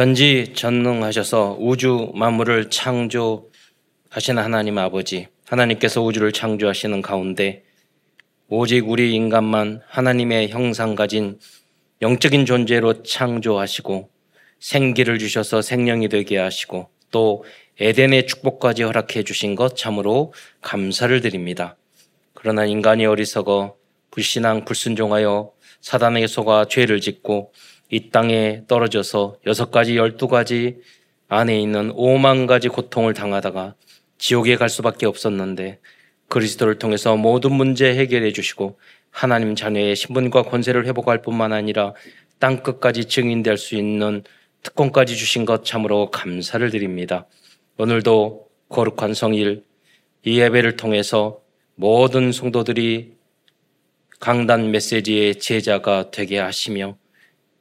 전지 전능하셔서 우주 만물을 창조하시는 하나님 아버지, 하나님께서 우주를 창조하시는 가운데 오직 우리 인간만 하나님의 형상 가진 영적인 존재로 창조하시고 생기를 주셔서 생명이 되게 하시고 또 에덴의 축복까지 허락해 주신 것 참으로 감사를 드립니다. 그러나 인간이 어리석어 불신앙 불순종하여 사단에게 속아 죄를 짓고 이 땅에 떨어져서 여섯 가지, 열두 가지 안에 있는 오만 가지 고통을 당하다가 지옥에 갈 수밖에 없었는데 그리스도를 통해서 모든 문제 해결해 주시고 하나님 자녀의 신분과 권세를 회복할 뿐만 아니라 땅 끝까지 증인될 수 있는 특권까지 주신 것 참으로 감사를 드립니다. 오늘도 거룩한 성일 이 예배를 통해서 모든 성도들이 강단 메시지의 제자가 되게 하시며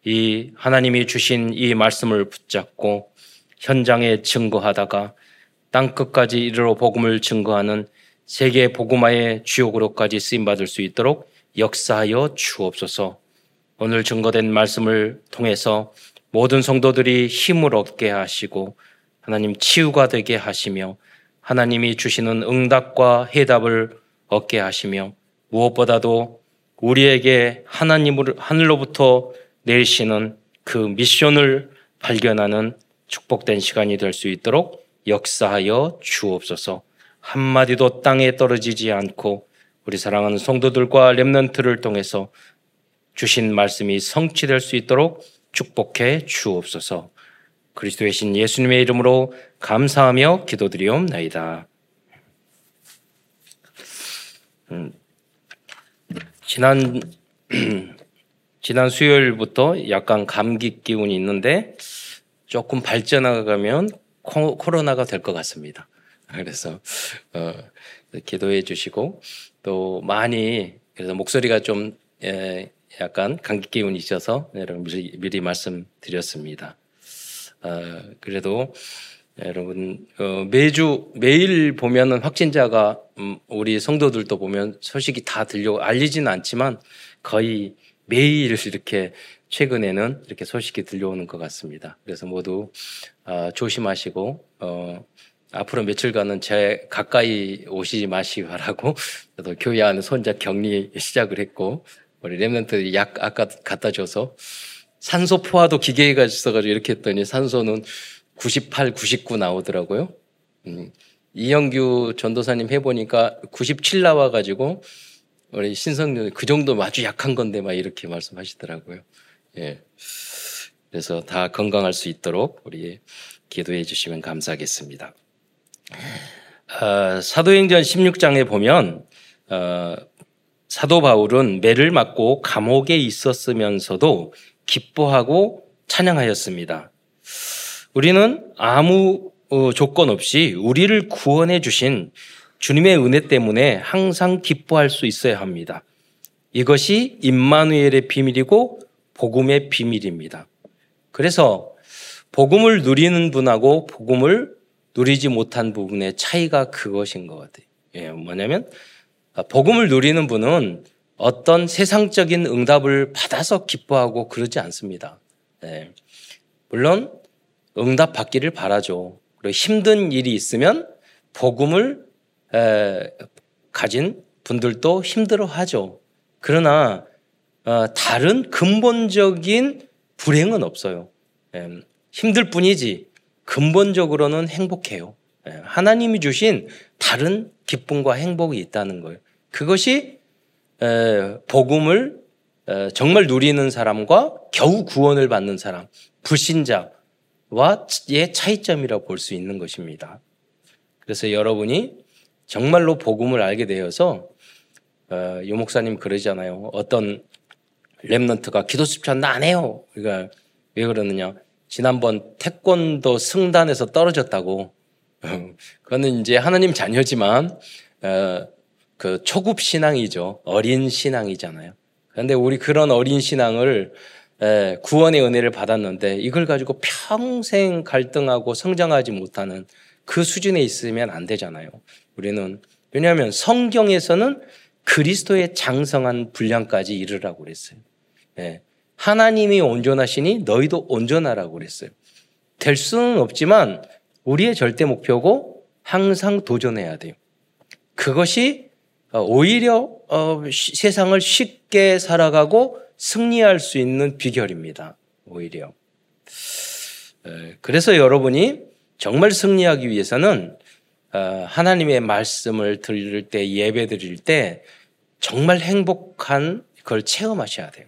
이 하나님이 주신 이 말씀을 붙잡고 현장에 증거하다가 땅 끝까지 이르러 복음을 증거하는 세계 복음화의 주역으로까지 쓰임 받을 수 있도록 역사하여 주옵소서. 오늘 증거된 말씀을 통해서 모든 성도들이 힘을 얻게 하시고 하나님 치유가 되게 하시며 하나님이 주시는 응답과 해답을 얻게 하시며 무엇보다도 우리에게 하나님을 하늘로부터 내리시는 그 미션을 발견하는 축복된 시간이 될 수 있도록 역사하여 주옵소서. 한마디도 땅에 떨어지지 않고 우리 사랑하는 성도들과 렘넌트를 통해서 주신 말씀이 성취될 수 있도록 축복해 주옵소서. 그리스도의 신 예수님의 이름으로 감사하며 기도드리옵나이다. 음, 지난 지난 수요일부터 약간 감기 기운이 있는데 조금 발전하가면 코로나가 될 것 같습니다. 그래서 어, 기도해 주시고 또 많이 그래서 목소리가 좀 예, 약간 감기 기운이 있어서 여러분 미리, 미리 말씀드렸습니다. 어, 그래도 여러분 어, 매주 매일 보면은 확진자가 음, 우리 성도들도 보면 소식이 다 들려 알리지는 않지만 거의 매일 이렇게 최근에는 이렇게 소식이 들려오는 것 같습니다. 그래서 모두 어, 조심하시고 어, 앞으로 며칠간은 제 가까이 오시지 마시기 바라고 저도 교회 안에 손자 격리 시작을 했고 우리 랩런트 약 아까 갖다 줘서 산소 포화도 기계가 있어가지고 이렇게 했더니 산소는 98, 99 나오더라고요. 음, 이영규 전도사님 해보니까 97 나와가지고 우리 신성령 그 정도 아주 약한 건데 막 이렇게 말씀하시더라고요. 예. 그래서 다 건강할 수 있도록 우리 기도해 주시면 감사하겠습니다. 어, 사도행전 16장에 보면 어, 사도 바울은 매를 맞고 감옥에 있었으면서도 기뻐하고 찬양하였습니다. 우리는 아무 어, 조건 없이 우리를 구원해 주신 주님의 은혜 때문에 항상 기뻐할 수 있어야 합니다. 이것이 임마누엘의 비밀이고 복음의 비밀입니다. 그래서 복음을 누리는 분하고 복음을 누리지 못한 부분의 차이가 그것인 것 같아요. 예, 뭐냐면 복음을 누리는 분은 어떤 세상적인 응답을 받아서 기뻐하고 그러지 않습니다. 예, 물론 응답 받기를 바라죠. 그리고 힘든 일이 있으면 복음을 에, 가진 분들도 힘들어하죠. 그러나 어, 다른 근본적인 불행은 없어요. 에, 힘들 뿐이지 근본적으로는 행복해요. 에, 하나님이 주신 다른 기쁨과 행복이 있다는 거예요. 그것이 복음을 정말 누리는 사람과 겨우 구원을 받는 사람, 불신자와의 차이점이라고 볼 수 있는 것입니다. 그래서 여러분이 정말로 복음을 알게 되어서 어, 유 목사님 그러잖아요. 어떤 랩런트가 기도 수편 안 해요. 그러니까 왜 그러느냐? 지난번 태권도 승단에서 떨어졌다고. 그거는 이제 하나님 자녀지만 어, 그 초급 신앙이죠. 어린 신앙이잖아요. 그런데 우리 그런 어린 신앙을 에, 구원의 은혜를 받았는데 이걸 가지고 평생 갈등하고 성장하지 못하는 그 수준에 있으면 안 되잖아요. 우리는 왜냐하면 성경에서는 그리스도의 장성한 분량까지 이르라고 그랬어요. 예. 하나님이 온전하시니 너희도 온전하라고 그랬어요. 될 수는 없지만 우리의 절대 목표고 항상 도전해야 돼요. 그것이 어, 오히려 어, 세상을 쉽게 살아가고 승리할 수 있는 비결입니다. 오히려. 그래서 여러분이 정말 승리하기 위해서는 어, 하나님의 말씀을 들을 때 예배 드릴 때 정말 행복한 걸 체험하셔야 돼요.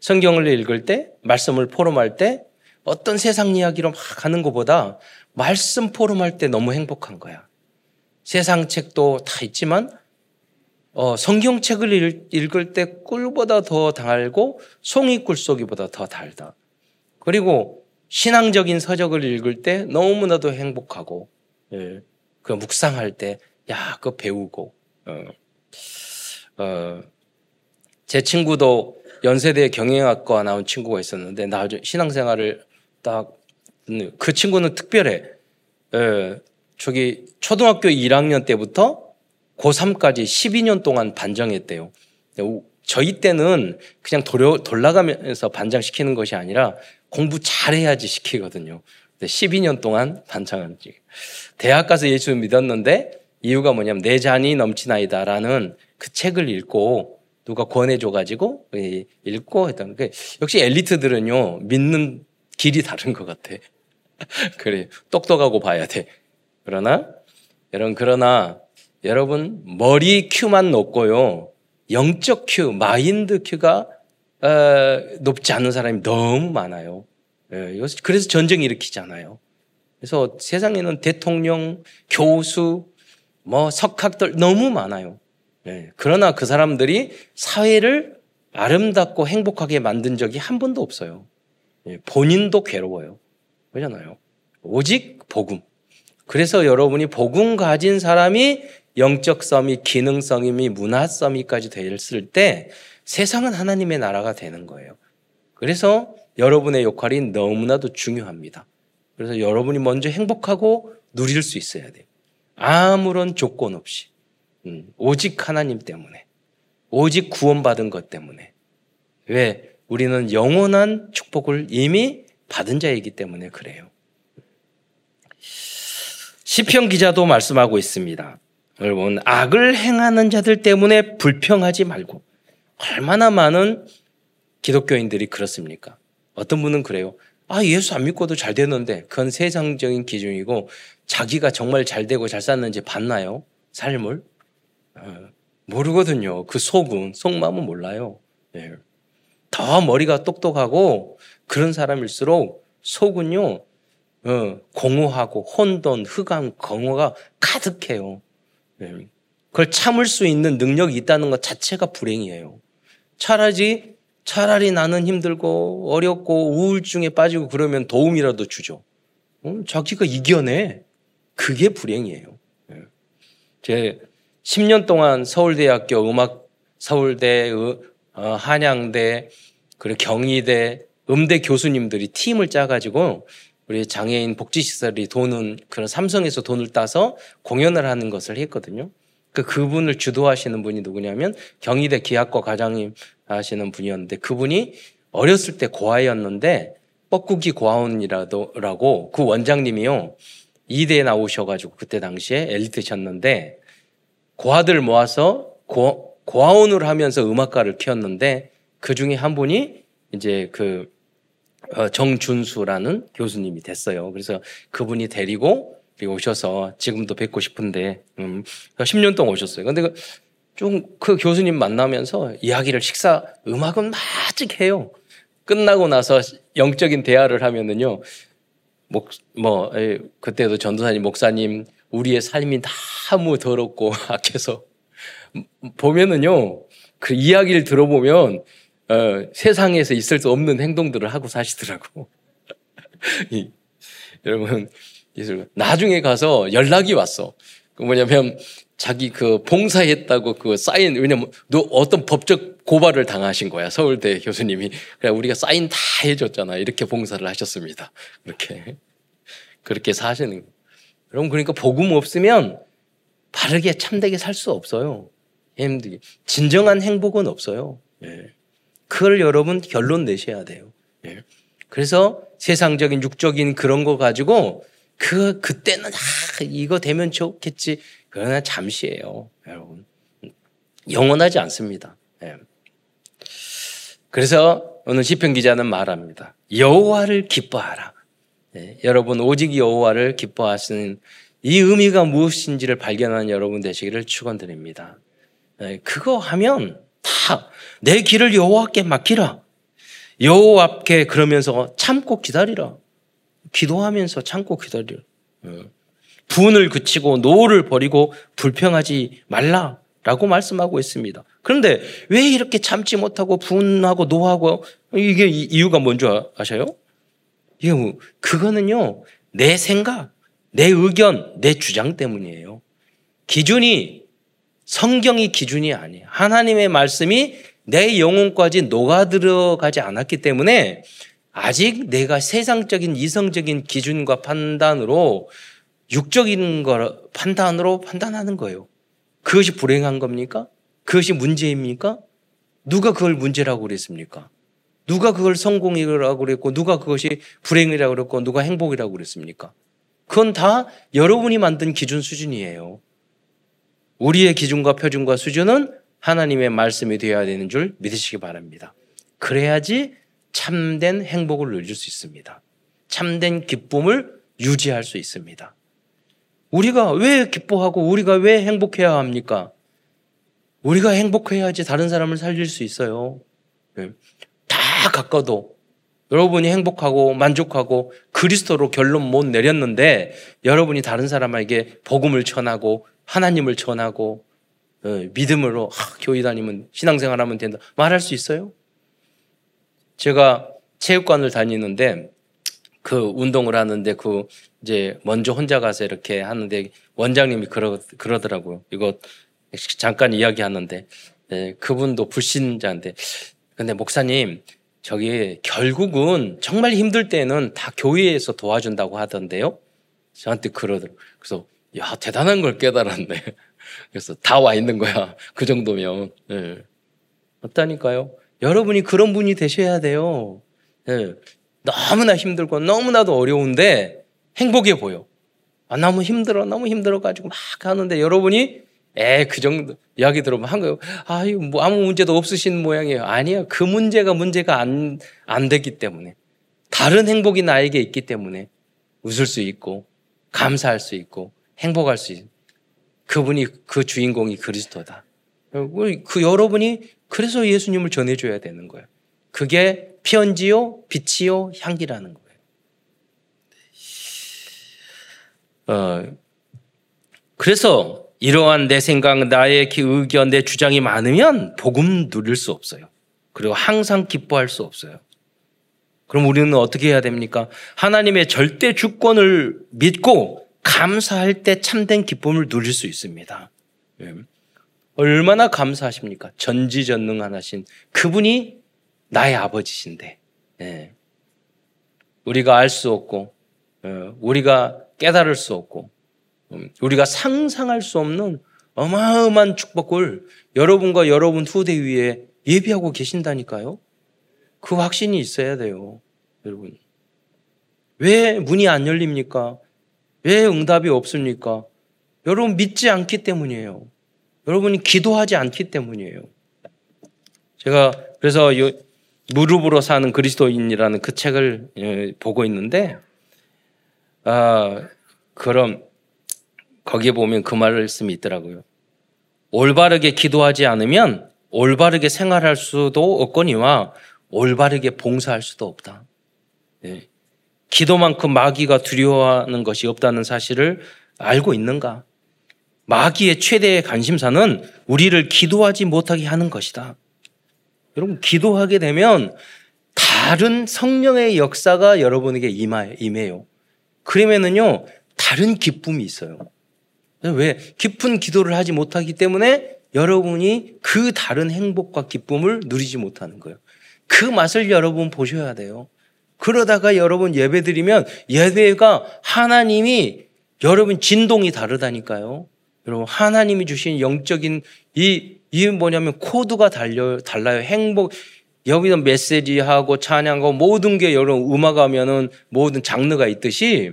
성경을 읽을 때, 말씀을 포럼할 때 어떤 세상 이야기로 막 하는 것보다 말씀 포럼할 때 너무 행복한 거야. 세상 책도 다 있지만 어, 성경책을 읽을 때 꿀보다 더 달고 송이 꿀 쏘기보다 더 달다. 그리고 신앙적인 서적을 읽을 때 너무나도 행복하고 예, 그 묵상할 때 야, 그 배우고 어, 어, 제 친구도 연세대 경영학과 나온 친구가 있었는데 나 신앙생활을 딱 그 친구는 특별해. 예, 저기 초등학교 1학년 때부터 고3까지 12년 동안 반장했대요. 저희 때는 그냥 돌려, 돌아가면서 반장시키는 것이 아니라 공부 잘해야지 시키거든요. 12년 동안 반장한 지. 대학 가서 예수 믿었는데 이유가 뭐냐면 내 잔이 넘치나이다라는 그 책을 읽고 누가 권해줘가지고 읽고 했던 게 역시 엘리트들은요 믿는 길이 다른 것 같아. 그래 똑똑하고 봐야 돼. 그러나 여러분 그러나 여러분 머리 Q만 높고요 영적 Q, mind Q가 어, 높지 않은 사람이 너무 많아요. 예, 그래서 전쟁 일으키잖아요. 그래서 세상에는 대통령, 교수, 뭐 석학들 너무 많아요. 네. 그러나 그 사람들이 사회를 아름답고 행복하게 만든 적이 한 번도 없어요. 네. 본인도 괴로워요. 그러잖아요. 오직 복음. 그래서 여러분이 복음 가진 사람이 영적 섬이 기능성이 문화 섬이까지 됐을 때 세상은 하나님의 나라가 되는 거예요. 그래서 여러분의 역할이 너무나도 중요합니다. 그래서 여러분이 먼저 행복하고 누릴 수 있어야 돼요. 아무런 조건 없이. 음, 오직 하나님 때문에. 오직 구원받은 것 때문에. 왜? 우리는 영원한 축복을 이미 받은 자이기 때문에 그래요. 시편 기자도 말씀하고 있습니다. 여러분, 악을 행하는 자들 때문에 불평하지 말고 얼마나 많은 기독교인들이 그렇습니까? 어떤 분은 그래요. 아, 예수 안 믿고도 잘 되는데 그건 세상적인 기준이고 자기가 정말 잘 되고 잘 샀는지 봤나요? 삶을? 어, 모르거든요. 그 속은, 속마음은 몰라요. 네. 더 머리가 똑똑하고 그런 사람일수록 속은요, 어, 공허하고 혼돈, 흑암, 공허가 가득해요. 네. 그걸 참을 수 있는 능력이 있다는 것 자체가 불행이에요. 차라리, 차라리 나는 힘들고 어렵고 우울증에 빠지고 그러면 도움이라도 주죠. 어? 자기가 이겨내. 그게 불행이에요. 네. 제 10년 동안 서울대학교 음악 서울대 어, 한양대 그리고 경희대 음대 교수님들이 팀을 짜가지고 우리 장애인 복지시설이 돈은 그런 삼성에서 돈을 따서 공연을 하는 것을 했거든요. 그 그분을 주도하시는 분이 누구냐면 경희대 기학과 과장님 하시는 분이었는데 그분이 어렸을 때 고아였는데 뻐꾸기 고아원이라고 그 원장님이요 이대에 나오셔가지고 그때 당시에 엘리트셨는데 고아들 모아서 고, 고아원을 하면서 음악가를 키웠는데 그 중에 한 분이 이제 그 어, 정준수라는 교수님이 됐어요. 그래서 그분이 데리고 오셔서 지금도 뵙고 싶은데 음, 10년 동안 오셨어요. 근데 그 좀 그 교수님 만나면서 이야기를 식사 음악은 마직 해요. 끝나고 나서 영적인 대화를 하면은요. 목, 뭐, 그때도 전도사님, 목사님, 우리의 삶이 너무 더럽고 악해서 보면은요 그 이야기를 들어보면 어, 세상에서 있을 수 없는 행동들을 하고 사시더라고. 이, 여러분 나중에 가서 연락이 왔어. 그 뭐냐면 자기 그 봉사했다고 그 사인 왜냐면 너 어떤 법적 고발을 당하신 거야 서울대 교수님이 그래 우리가 사인 다 해줬잖아 이렇게 봉사를 하셨습니다 그렇게 그렇게 사시는 여러분 그러니까 복음 없으면 바르게 참되게 살 수 없어요. 힘들게 진정한 행복은 없어요. 예. 그걸 여러분 결론 내셔야 돼요. 예. 그래서 세상적인 육적인 그런 거 가지고 그 그때는 아 이거 되면 좋겠지. 그러나 잠시예요, 여러분. 영원하지 않습니다. 예. 그래서 오늘 시편 기자는 말합니다. 여호와를 기뻐하라. 예. 여러분 오직 여호와를 기뻐하시는 이 의미가 무엇인지를 발견하는 여러분 되시기를 축원드립니다. 예. 그거 하면 다 내 길을 여호와께 맡기라. 여호와께 그러면서 참고 기다리라. 기도하면서 참고 기다리라. 예. 분을 그치고 노를 버리고 불평하지 말라라고 말씀하고 있습니다. 그런데 왜 이렇게 참지 못하고 분하고 노하고 이게 이유가 뭔지 아셔요? 이게 뭐 그거는요 내 생각, 내 의견, 내 주장 때문이에요. 기준이 성경이 기준이 아니에요. 하나님의 말씀이 내 영혼까지 녹아 들어가지 않았기 때문에 아직 내가 세상적인 이성적인 기준과 판단으로 육적인 거 판단으로 판단하는 거예요. 그것이 불행한 겁니까? 그것이 문제입니까? 누가 그걸 문제라고 그랬습니까? 누가 그걸 성공이라고 그랬고, 누가 그것이 불행이라고 그랬고, 누가 행복이라고 그랬습니까? 그건 다 여러분이 만든 기준 수준이에요. 우리의 기준과 표준과 수준은 하나님의 말씀이 되어야 되는 줄 믿으시기 바랍니다. 그래야지 참된 행복을 누릴 수 있습니다. 참된 기쁨을 유지할 수 있습니다. 우리가 왜 기뻐하고 우리가 왜 행복해야 합니까? 우리가 행복해야지 다른 사람을 살릴 수 있어요. 네. 다 가까도 여러분이 행복하고 만족하고 그리스도로 결론 못 내렸는데 여러분이 다른 사람에게 복음을 전하고 하나님을 전하고 어, 믿음으로 아, 교회 다니면 신앙생활 하면 된다 말할 수 있어요? 제가 체육관을 다니는데 그 운동을 하는데 그 이제 먼저 혼자 가서 이렇게 하는데 원장님이 그러, 그러더라고요. 이거 잠깐 이야기하는데 네, 그분도 불신자인데 근데 목사님 저기 결국은 정말 힘들 때는 다 교회에서 도와준다고 하던데요. 저한테 그러더라고요. 그래서 야 대단한 걸 깨달았네. 그래서 다 와 있는 거야. 그 정도면. 네. 어다니까요. 여러분이 그런 분이 되셔야 돼요. 네. 너무나 힘들고 너무나도 어려운데 행복해 보여. 아, 너무 힘들어, 너무 힘들어가지고 막 하는데 여러분이 에, 그 정도, 이야기 들어보면 한 거예요. 아, 이거 뭐 아무 문제도 없으신 모양이에요. 아니요. 그 문제가 문제가 안, 안 됐기 때문에. 다른 행복이 나에게 있기 때문에 웃을 수 있고, 감사할 수 있고, 행복할 수 있고. 그분이, 그 주인공이 그리스도다. 그 여러분이 그래서 예수님을 전해줘야 되는 거예요. 그게 편지요, 빛이요, 향기라는 거예요. 어, 그래서 이러한 내 생각, 나의 의견, 내 주장이 많으면 복음 누릴 수 없어요. 그리고 항상 기뻐할 수 없어요. 그럼 우리는 어떻게 해야 됩니까? 하나님의 절대 주권을 믿고 감사할 때 참된 기쁨을 누릴 수 있습니다. 예. 얼마나 감사하십니까? 전지전능하신 그분이 나의 아버지신데, 예. 우리가 알 수 없고, 어, 우리가 깨달을 수 없고, 음, 우리가 상상할 수 없는 어마어마한 축복을 여러분과 여러분 후대 위에 예비하고 계신다니까요. 그 확신이 있어야 돼요, 여러분. 왜 문이 안 열립니까? 왜 응답이 없습니까? 여러분 믿지 않기 때문이에요. 여러분이 기도하지 않기 때문이에요. 제가 그래서 무릎으로 사는 그리스도인이라는 그 책을 예, 보고 있는데, 아, 그럼 거기에 보면 그 말씀이 있더라고요. 올바르게 기도하지 않으면 올바르게 생활할 수도 없거니와 올바르게 봉사할 수도 없다. 예. 기도만큼 마귀가 두려워하는 것이 없다는 사실을 알고 있는가? 마귀의 최대의 관심사는 우리를 기도하지 못하게 하는 것이다. 여러분, 기도하게 되면 다른 성령의 역사가 여러분에게 임해요. 그러면은요, 다른 기쁨이 있어요. 왜? 깊은 기도를 하지 못하기 때문에 여러분이 그 다른 행복과 기쁨을 누리지 못하는 거예요. 그 맛을 여러분 보셔야 돼요. 그러다가 여러분 예배 드리면 예배가 하나님이 여러분 진동이 다르다니까요. 여러분 하나님이 주신 영적인 이, 이 뭐냐면 코드가 달려, 달라요. 행복, 여기서 메시지하고 찬양하고 모든 게 여러분 음악하면은 모든 장르가 있듯이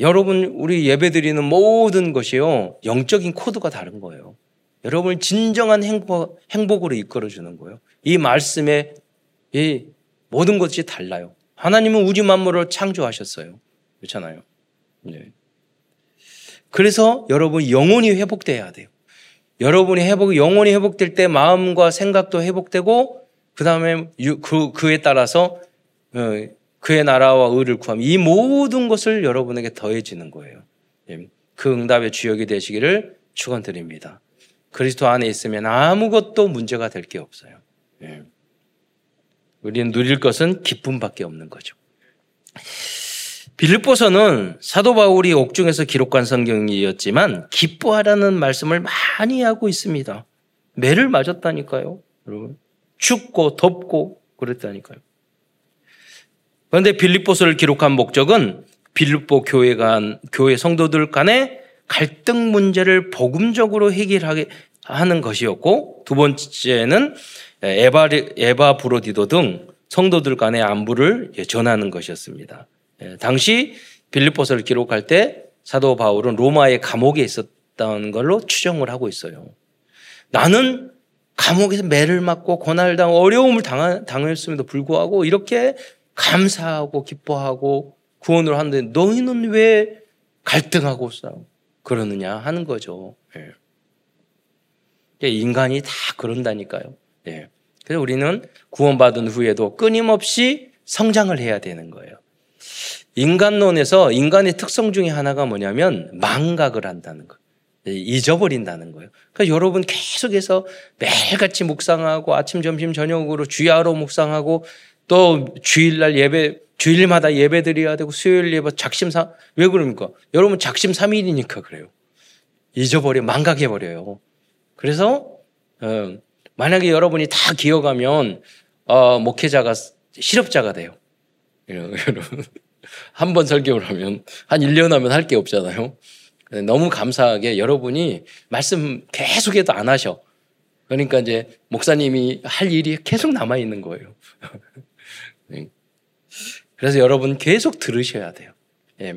여러분 우리 예배 드리는 모든 것이요 영적인 코드가 다른 거예요. 여러분을 진정한 행복, 행복으로 이끌어 주는 거예요. 이 말씀에 이 모든 것이 달라요. 하나님은 우주 만물을 창조하셨어요. 그렇잖아요. 네. 그래서 여러분 영혼이 회복돼야 돼요. 여러분이 회복, 영혼이 회복될 때 마음과 생각도 회복되고 그 다음에 그, 그에 따라서 어, 그의 나라와 의를 구하면 이 모든 것을 여러분에게 더해지는 거예요. 예. 그 응답의 주역이 되시기를 축원드립니다. 그리스도 안에 있으면 아무것도 문제가 될 게 없어요. 예. 우리는 누릴 것은 기쁨밖에 없는 거죠. 빌립보서는 사도 바울이 옥중에서 기록한 성경이었지만 기뻐하라는 말씀을 많이 하고 있습니다. 매를 맞았다니까요, 여러분. 춥고 덥고 그랬다니까요. 그런데 빌립보서를 기록한 목적은 빌립보 교회 간 교회 성도들 간의 갈등 문제를 복음적으로 해결하게 하는 것이었고 두 번째는 에바 에바 브로디도 등 성도들 간의 안부를 전하는 것이었습니다. 예, 당시 빌립보서를 기록할 때 사도 바울은 로마의 감옥에 있었던 걸로 추정을 하고 있어요. 나는 감옥에서 매를 맞고 고난을 어려움을 당했음에도 불구하고 이렇게 감사하고 기뻐하고 구원을 하는데 너희는 왜 갈등하고 싸우 그러느냐 하는 거죠. 예. 인간이 다 그런다니까요. 예. 그래서 우리는 구원받은 후에도 끊임없이 성장을 해야 되는 거예요. 인간론에서 인간의 특성 중에 하나가 뭐냐면 망각을 한다는 거. 잊어버린다는 거예요. 그러니까 여러분 계속해서 매일같이 묵상하고 아침, 점심, 저녁으로 주야로 묵상하고 또 주일날 예배, 주일마다 예배 드려야 되고 수요일 예배 작심삼, 왜 그럽니까? 여러분 작심삼일이니까 그래요. 잊어버려, 망각해버려요. 그래서, 어, 만약에 여러분이 다 기억하면, 어, 목회자가 실업자가 돼요. 여러분. 한 번 설교를 하면, 한 1년 하면 할 게 없잖아요. 너무 감사하게 여러분이 말씀 계속해도 안 하셔. 그러니까 이제 목사님이 할 일이 계속 남아 있는 거예요. 네. 그래서 여러분 계속 들으셔야 돼요. 예.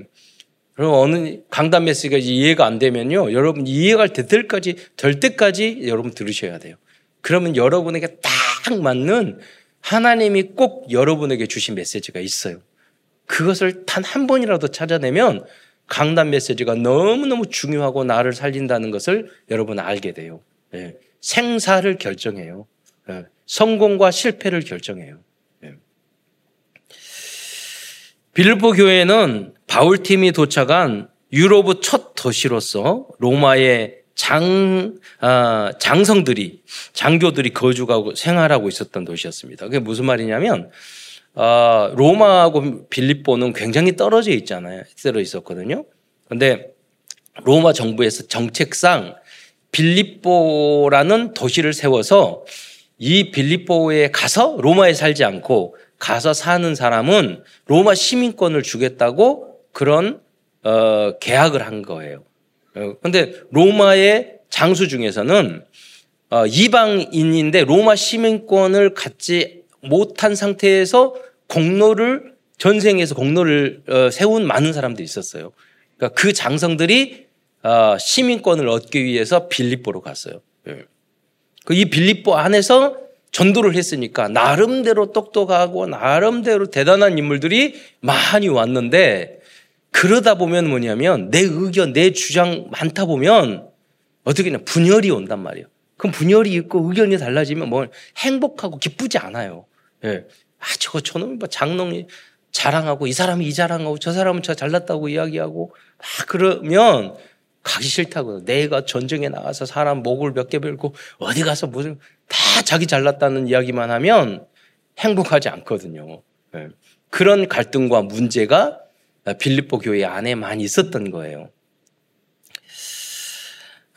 그럼 어느 강단 메시지가 이해가 안 되면요, 여러분 이해가 될 때까지 될 때까지 여러분 들으셔야 돼요. 그러면 여러분에게 딱 맞는 하나님이 꼭 여러분에게 주신 메시지가 있어요. 그것을 단 한 번이라도 찾아내면 강단 메시지가 너무너무 중요하고 나를 살린다는 것을 여러분 알게 돼요. 예. 생사를 결정해요. 예. 성공과 실패를 결정해요. 예. 빌보 교회는 바울팀이 도착한 유럽의 첫 도시로서 로마의 장, 아, 장성들이, 장교들이 거주하고 생활하고 있었던 도시였습니다. 그게 무슨 말이냐면, 어, 로마하고 빌립보는 굉장히 떨어져 있잖아요. 떨어 있었거든요. 근데 로마 정부에서 정책상 빌립보라는 도시를 세워서 이 빌립보에 가서 로마에 살지 않고 가서 사는 사람은 로마 시민권을 주겠다고 그런 어, 계약을 한 거예요. 그런데 어, 로마의 장수 중에서는 어, 이방인인데 로마 시민권을 갖지 못한 상태에서 공로를 전생에서 공로를 어, 세운 많은 사람들이 있었어요. 그러니까 그 장성들이 어, 시민권을 얻기 위해서 빌립보로 갔어요. 예. 그이 빌립보 안에서 전도를 했으니까 나름대로 똑똑하고 나름대로 대단한 인물들이 많이 왔는데 그러다 보면 뭐냐면 내 의견, 내 주장 많다 보면 어떻게 냐 분열이 온단 말이에요. 그럼 분열이 있고 의견이 달라지면 뭐 행복하고 기쁘지 않아요. 예. 아, 저거 저놈이 뭐 장롱이 자랑하고 이 사람이 이 자랑하고 저 사람은 저 잘났다고 이야기하고 막 그러면 가기 싫다고 내가 전쟁에 나가서 사람 목을 몇 개 베고 어디 가서 무슨 다 자기 잘났다는 이야기만 하면 행복하지 않거든요. 네. 그런 갈등과 문제가 빌립보 교회 안에 많이 있었던 거예요.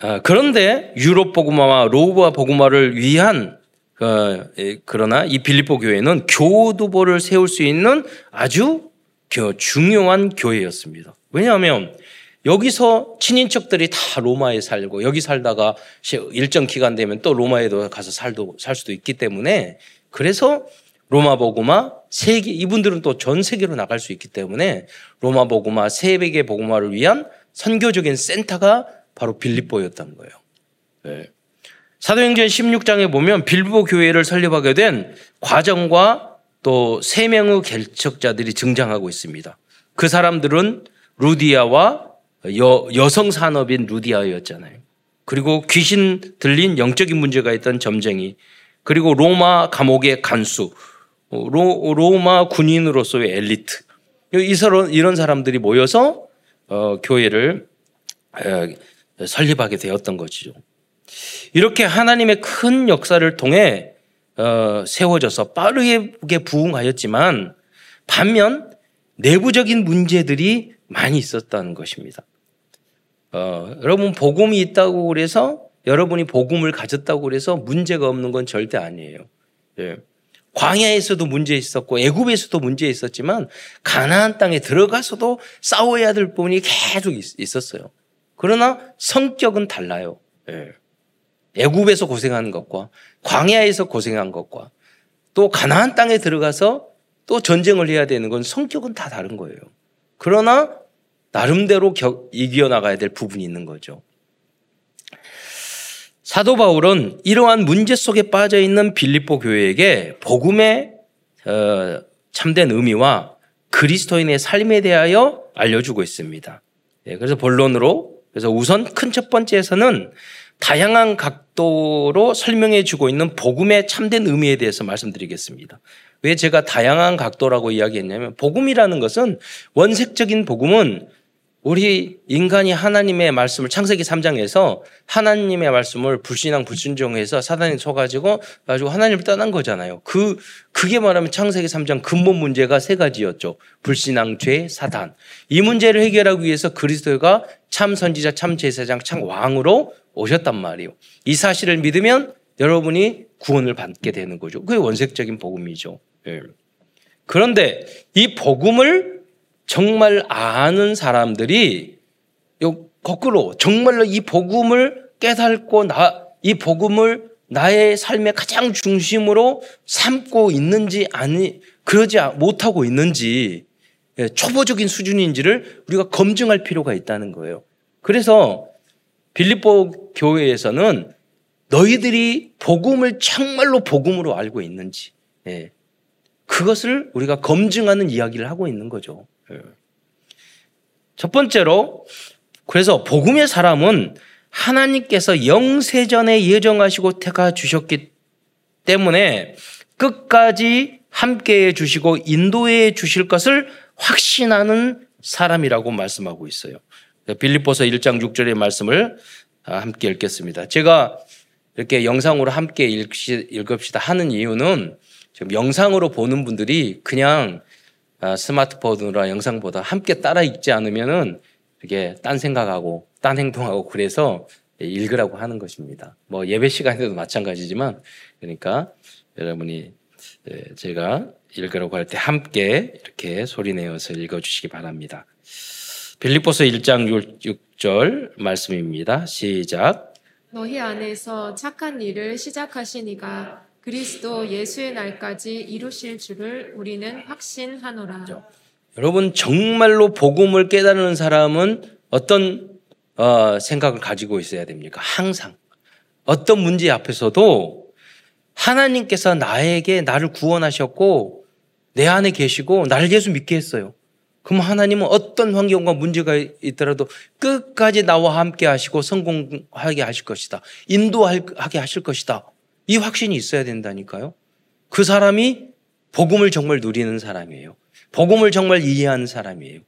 아, 그런데 유럽 복음화와 로마 복음화를 위한 어, 그러나 이 빌립보 교회는 교도보를 세울 수 있는 아주 중요한 교회였습니다. 왜냐하면 여기서 친인척들이 다 로마에 살고 여기 살다가 일정 기간 되면 또 로마에도 가서 살도 살 수도 있기 때문에 그래서 로마 복음화 세계 이분들은 또 전 세계로 나갈 수 있기 때문에 로마 복음화 세계 복음화를 위한 선교적인 센터가 바로 빌립보였던 거예요. 네. 사도행전 16장에 보면 빌보 교회를 설립하게 된 과정과 또 세 명의 결척자들이 등장하고 있습니다. 그 사람들은 루디아와 여, 여성 산업인 루디아였잖아요. 그리고 귀신 들린 영적인 문제가 있던 점쟁이, 그리고 로마 감옥의 간수, 로, 로마 군인으로서의 엘리트. 이런, 이런 사람들이 모여서 어, 교회를 어, 설립하게 되었던 것이죠. 이렇게 하나님의 큰 역사를 통해 어, 세워져서 빠르게 부흥하였지만 반면 내부적인 문제들이 많이 있었다는 것입니다. 어, 여러분 복음이 있다고 그래서 여러분이 복음을 가졌다고 그래서 문제가 없는 건 절대 아니에요. 예. 광야에서도 문제 있었고 애굽에서도 문제 있었지만 가나안 땅에 들어가서도 싸워야 될 부분이 계속 있었어요. 그러나 성격은 달라요. 예. 애굽에서 고생하는 것과 광야에서 고생한 것과 또 가나안 땅에 들어가서 또 전쟁을 해야 되는 건 성격은 다 다른 거예요. 그러나 나름대로 이겨 나가야 될 부분이 있는 거죠. 사도 바울은 이러한 문제 속에 빠져 있는 빌립보 교회에게 복음의 어, 참된 의미와 그리스도인의 삶에 대하여 알려주고 있습니다. 예, 그래서 본론으로 그래서 우선 큰 첫 번째에서는 다양한 각도로 설명해 주고 있는 복음의 참된 의미에 대해서 말씀드리겠습니다. 왜 제가 다양한 각도라고 이야기했냐면 복음이라는 것은 원색적인 복음은 우리 인간이 하나님의 말씀을 창세기 3장에서 하나님의 말씀을 불신앙 불순종해서 사단이 속아지고 가지고 하나님을 떠난 거잖아요. 그 그게 말하면 창세기 3장 근본 문제가 세 가지였죠. 불신앙, 죄, 사단. 이 문제를 해결하기 위해서 그리스도가 참 선지자, 참 제사장, 참 왕으로 오셨단 말이에요. 이 사실을 믿으면 여러분이 구원을 받게 되는 거죠. 그게 원색적인 복음이죠. 예. 그런데 이 복음을 정말 아는 사람들이 거꾸로 정말로 이 복음을 깨닫고 나, 이 복음을 나의 삶의 가장 중심으로 삼고 있는지 아니 그러지 못하고 있는지 예, 초보적인 수준인지를 우리가 검증할 필요가 있다는 거예요. 그래서 빌립보 교회에서는 너희들이 복음을 정말로 복음으로 알고 있는지 예, 그것을 우리가 검증하는 이야기를 하고 있는 거죠. 예. 첫 번째로 그래서 복음의 사람은 하나님께서 영세전에 예정하시고 택하 주셨기 때문에 끝까지 함께해 주시고 인도해 주실 것을 확신하는 사람이라고 말씀하고 있어요. 빌립보서 1장 6절의 말씀을 함께 읽겠습니다. 제가 이렇게 영상으로 함께 읽읍시다 하는 이유는 지금 영상으로 보는 분들이 그냥 아, 스마트폰이나 영상보다 함께 따라 읽지 않으면은 이게 딴 생각하고 딴 행동하고 그래서 읽으라고 하는 것입니다. 뭐 예배 시간에도 마찬가지지만 그러니까 여러분이 예, 제가 읽으라고 할 때 함께 이렇게 소리내어서 읽어주시기 바랍니다. 빌립보서 1장 6절 말씀입니다. 시작. 너희 안에서 착한 일을 시작하시니가 그리스도 예수의 날까지 이루실 줄을 우리는 확신하노라. 여러분 정말로 복음을 깨달는 사람은 어떤 어, 생각을 가지고 있어야 됩니까? 항상 어떤 문제 앞에서도 하나님께서 나에게 나를 구원하셨고 내 안에 계시고 나를 예수 믿게 했어요. 그럼 하나님은 어떤 환경과 문제가 있더라도 끝까지 나와 함께 하시고 성공하게 하실 것이다. 인도하게 하실 것이다. 이 확신이 있어야 된다니까요. 그 사람이 복음을 정말 누리는 사람이에요. 복음을 정말 이해하는 사람이에요.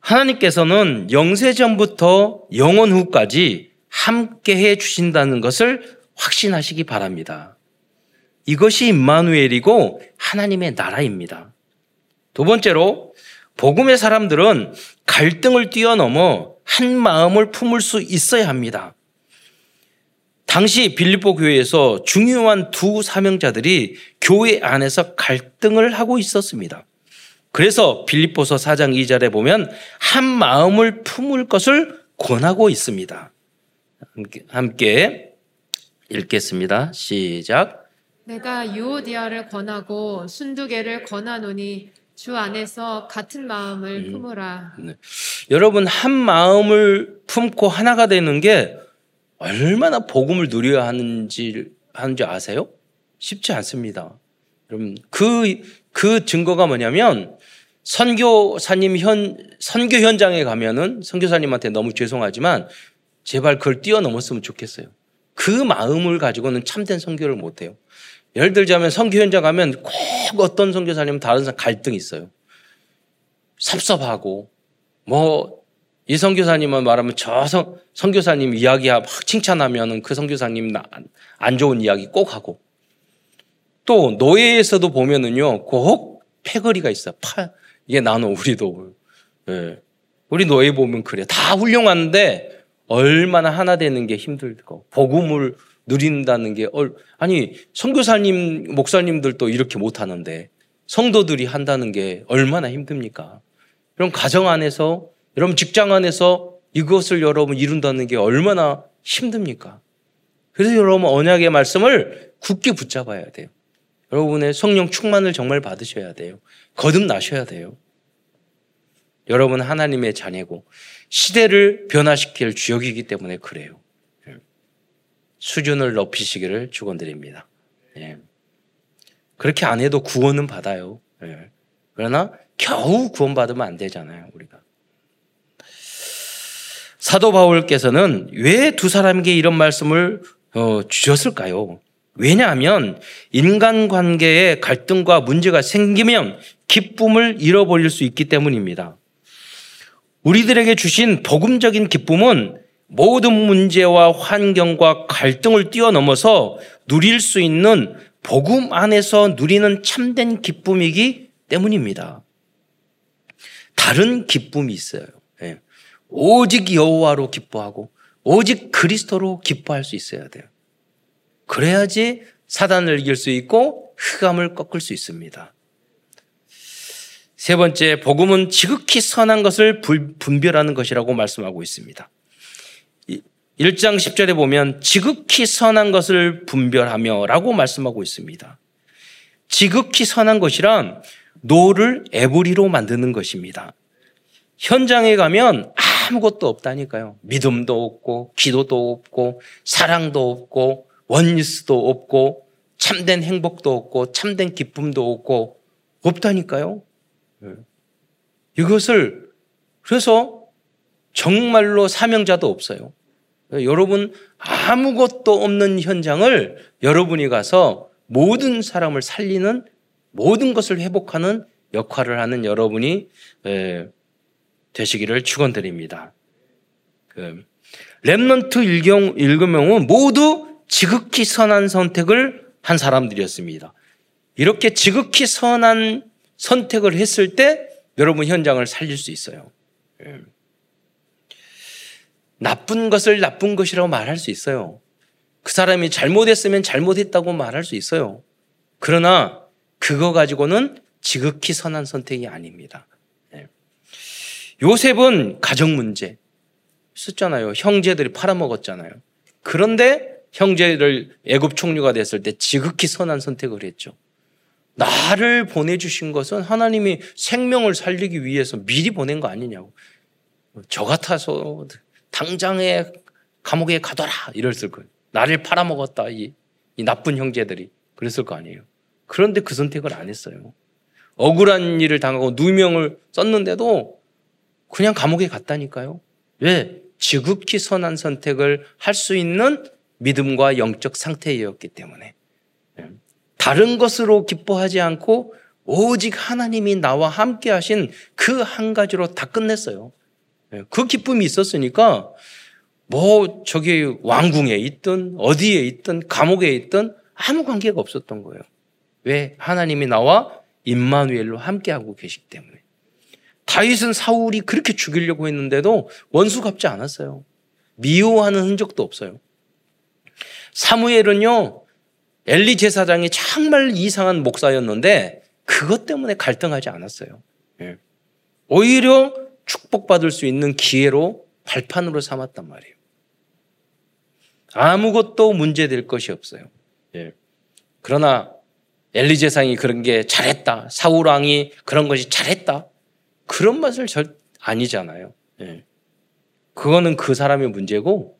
하나님께서는 영세전부터 영원 후까지 함께 해 주신다는 것을 확신하시기 바랍니다. 이것이 임마누엘이고 하나님의 나라입니다. 두 번째로 복음의 사람들은 갈등을 뛰어넘어 한 마음을 품을 수 있어야 합니다. 당시 빌립보 교회에서 중요한 두 사명자들이 교회 안에서 갈등을 하고 있었습니다. 그래서 빌립보서 4장 2절에 보면 한 마음을 품을 것을 권하고 있습니다. 함께 읽겠습니다. 시작. 내가 유오디아를 권하고 순두개를 권하노니 주 안에서 같은 마음을 품으라. 여러분 한 마음을 품고 하나가 되는 게 얼마나 복음을 누려야 하는지 하는지 아세요? 쉽지 않습니다. 여러분 그그 증거가 뭐냐면 선교사님 현 선교 현장에 가면은 선교사님한테 너무 죄송하지만 제발 그걸 뛰어넘었으면 좋겠어요. 그 마음을 가지고는 참된 선교를 못 해요. 예를 들자면 선교 현장 가면 꼭 어떤 선교사님은 다른 사람 갈등이 있어요. 섭섭하고 뭐 이 선교사님은 말하면 저 선, 선교사님 이야기 막 칭찬하면은 그 선교사님 안 좋은 이야기 꼭 하고 또 노예에서도 보면은요 꼭 패거리가 있어. 파 이게 나는 우리도 예. 우리 노예 보면 그래. 다 훌륭한데 얼마나 하나 되는 게 힘들고 복음을 누린다는 게 얼, 아니 선교사님 목사님들도 이렇게 못 하는데 성도들이 한다는 게 얼마나 힘듭니까? 여러분 가정 안에서 여러분 직장 안에서 이것을 여러분 이룬다는 게 얼마나 힘듭니까? 그래서 여러분 언약의 말씀을 굳게 붙잡아야 돼요. 여러분의 성령 충만을 정말 받으셔야 돼요. 거듭나셔야 돼요. 여러분 하나님의 자녀고 시대를 변화시킬 주역이기 때문에 그래요. 수준을 높이시기를 축원드립니다. 예. 그렇게 안 해도 구원은 받아요. 예. 그러나 겨우 구원받으면 안 되잖아요, 우리가. 사도 바울께서는 왜 두 사람에게 이런 말씀을 어, 주셨을까요? 왜냐하면 인간관계에 갈등과 문제가 생기면 기쁨을 잃어버릴 수 있기 때문입니다. 우리들에게 주신 복음적인 기쁨은 모든 문제와 환경과 갈등을 뛰어넘어서 누릴 수 있는 복음 안에서 누리는 참된 기쁨이기 때문입니다. 다른 기쁨이 있어요. 예. 오직 여호와로 기뻐하고 오직 그리스도로 기뻐할 수 있어야 돼요. 그래야지 사단을 이길 수 있고 흑암을 꺾을 수 있습니다. 세 번째, 복음은 지극히 선한 것을 분별하는 것이라고 말씀하고 있습니다. 1장 10절에 보면 지극히 선한 것을 분별하며 라고 말씀하고 있습니다. 지극히 선한 것이란 no를 every로 만드는 것입니다. 현장에 가면 아무것도 없다니까요. 믿음도 없고, 기도도 없고, 사랑도 없고, 원리스도 없고, 참된 행복도 없고, 참된 기쁨도 없고, 없다니까요. 예. 이것을, 그래서 정말로 사명자도 없어요. 여러분, 아무것도 없는 현장을 여러분이 가서 모든 사람을 살리는 모든 것을 회복하는 역할을 하는 여러분이 예, 되시기를 축원드립니다. 그 렘넌트 일경 일금명은 모두 지극히 선한 선택을 한 사람들이었습니다. 이렇게 지극히 선한 선택을 했을 때 여러분 현장을 살릴 수 있어요. 예. 나쁜 것을 나쁜 것이라고 말할 수 있어요. 그 사람이 잘못했으면 잘못했다고 말할 수 있어요. 그러나 그거 가지고는 지극히 선한 선택이 아닙니다. 네. 요셉은 가정 문제 썼잖아요. 형제들이 팔아먹었잖아요. 그런데 형제를 애굽 총리가 됐을 때 지극히 선한 선택을 했죠. 나를 보내주신 것은 하나님이 생명을 살리기 위해서 미리 보낸 거 아니냐고. 저 같아서 당장에 감옥에 가둬라 이랬을 거예요. 나를 팔아먹었다 이, 이 나쁜 형제들이 그랬을 거 아니에요. 그런데 그 선택을 안 했어요. 억울한 일을 당하고 누명을 썼는데도 그냥 감옥에 갔다니까요. 왜? 지극히 선한 선택을 할 수 있는 믿음과 영적 상태였기 때문에. 예. 다른 것으로 기뻐하지 않고 오직 하나님이 나와 함께 하신 그 한 가지로 다 끝냈어요. 예, 그 기쁨이 있었으니까 뭐 저기 왕궁에 있든 어디에 있든 감옥에 있든 아무 관계가 없었던 거예요. 왜? 하나님이 나와 임마누엘로 함께하고 계시기 때문에. 다윗은 사울이 그렇게 죽이려고 했는데도 원수 갚지 않았어요. 미워하는 흔적도 없어요. 사무엘은요, 엘리 제사장이 정말 이상한 목사였는데 그것 때문에 갈등하지 않았어요. 예. 오히려 축복받을 수 있는 기회로 발판으로 삼았단 말이에요. 아무것도 문제될 것이 없어요. 예. 그러나 엘리 제상이 그런 게 잘했다. 사울 왕이 그런 것이 잘했다. 그런 맛을 절 아니잖아요. 예. 그거는 그 사람의 문제고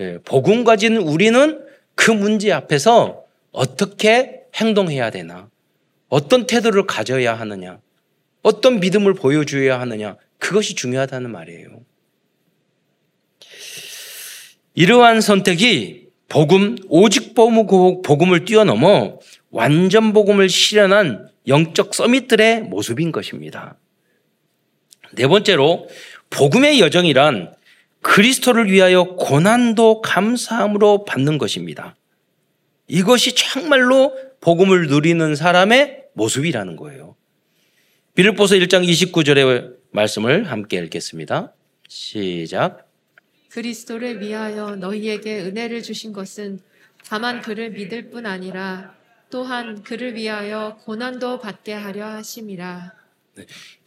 예. 복음 가진 우리는 그 문제 앞에서 어떻게 행동해야 되나? 어떤 태도를 가져야 하느냐? 어떤 믿음을 보여줘야 하느냐? 그것이 중요하다는 말이에요. 이러한 선택이 복음, 오직 복음을 뛰어넘어 완전 복음을 실현한 영적 서밋들의 모습인 것입니다. 네 번째로 복음의 여정이란 그리스도를 위하여 고난도 감사함으로 받는 것입니다. 이것이 정말로 복음을 누리는 사람의 모습이라는 거예요. 빌립보서 1장 29절의 말씀을 함께 읽겠습니다. 시작. 그리스도를 위하여 너희에게 은혜를 주신 것은 다만 그를 믿을 뿐 아니라 또한 그를 위하여 고난도 받게 하려 하심이라.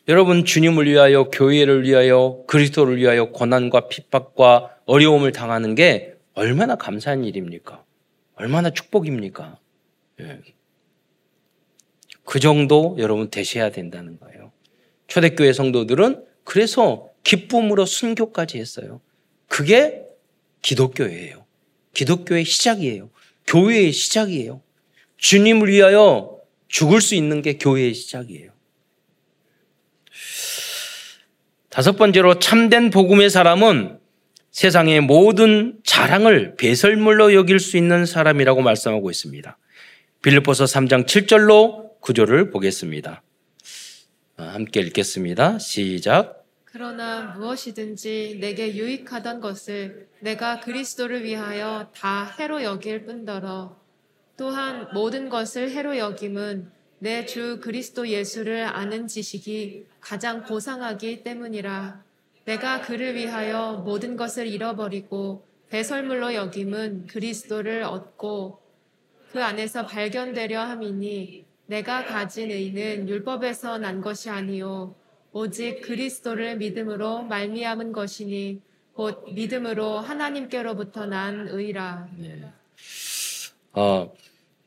네. 여러분 주님을 위하여 교회를 위하여 그리스도를 위하여 고난과 핍박과 어려움을 당하는 게 얼마나 감사한 일입니까? 얼마나 축복입니까? 예. 그 정도 여러분 되셔야 된다는 거예요. 초대교회 성도들은 그래서 기쁨으로 순교까지 했어요. 그게 기독교예요. 기독교의 시작이에요. 교회의 시작이에요. 주님을 위하여 죽을 수 있는 게 교회의 시작이에요. 다섯 번째로 참된 복음의 사람은 세상의 모든 자랑을 배설물로 여길 수 있는 사람이라고 말씀하고 있습니다. 빌립보서 3장 7절로 구조를 보겠습니다. 아, 함께 읽겠습니다. 시작. 그러나 무엇이든지 내게 유익하던 것을 내가 그리스도를 위하여 다 해로 여길 뿐더러 또한 모든 것을 해로 여김은 내 주 그리스도 예수를 아는 지식이 가장 고상하기 때문이라 내가 그를 위하여 모든 것을 잃어버리고 배설물로 여김은 그리스도를 얻고 그 안에서 발견되려 함이니 내가 가진 의는 율법에서 난 것이 아니요 오직 그리스도를 믿음으로 말미암은 것이니 곧 믿음으로 하나님께로부터 난 의라. 네. 어,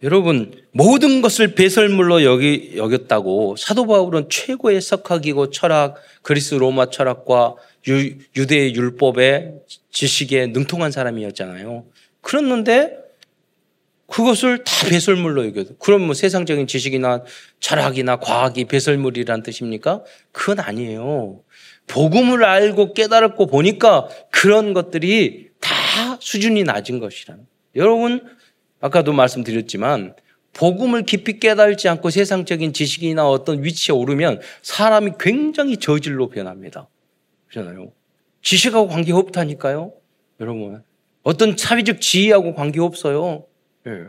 여러분 모든 것을 배설물로 여기 여겼다고 사도 바울은 최고의 석학이고 철학 그리스 로마 철학과 유, 유대의 율법의 지식에 능통한 사람이었잖아요. 그랬는데 그것을 다 배설물로 여겨도 그럼 뭐 세상적인 지식이나 철학이나 과학이 배설물이란 뜻입니까? 그건 아니에요. 복음을 알고 깨달았고 보니까 그런 것들이 다 수준이 낮은 것이라는. 여러분 아까도 말씀드렸지만 복음을 깊이 깨달지 않고 세상적인 지식이나 어떤 위치에 오르면 사람이 굉장히 저질로 변합니다. 그렇잖아요. 지식하고 관계 없다니까요. 여러분 어떤 사회적 지위하고 관계 없어요. 예.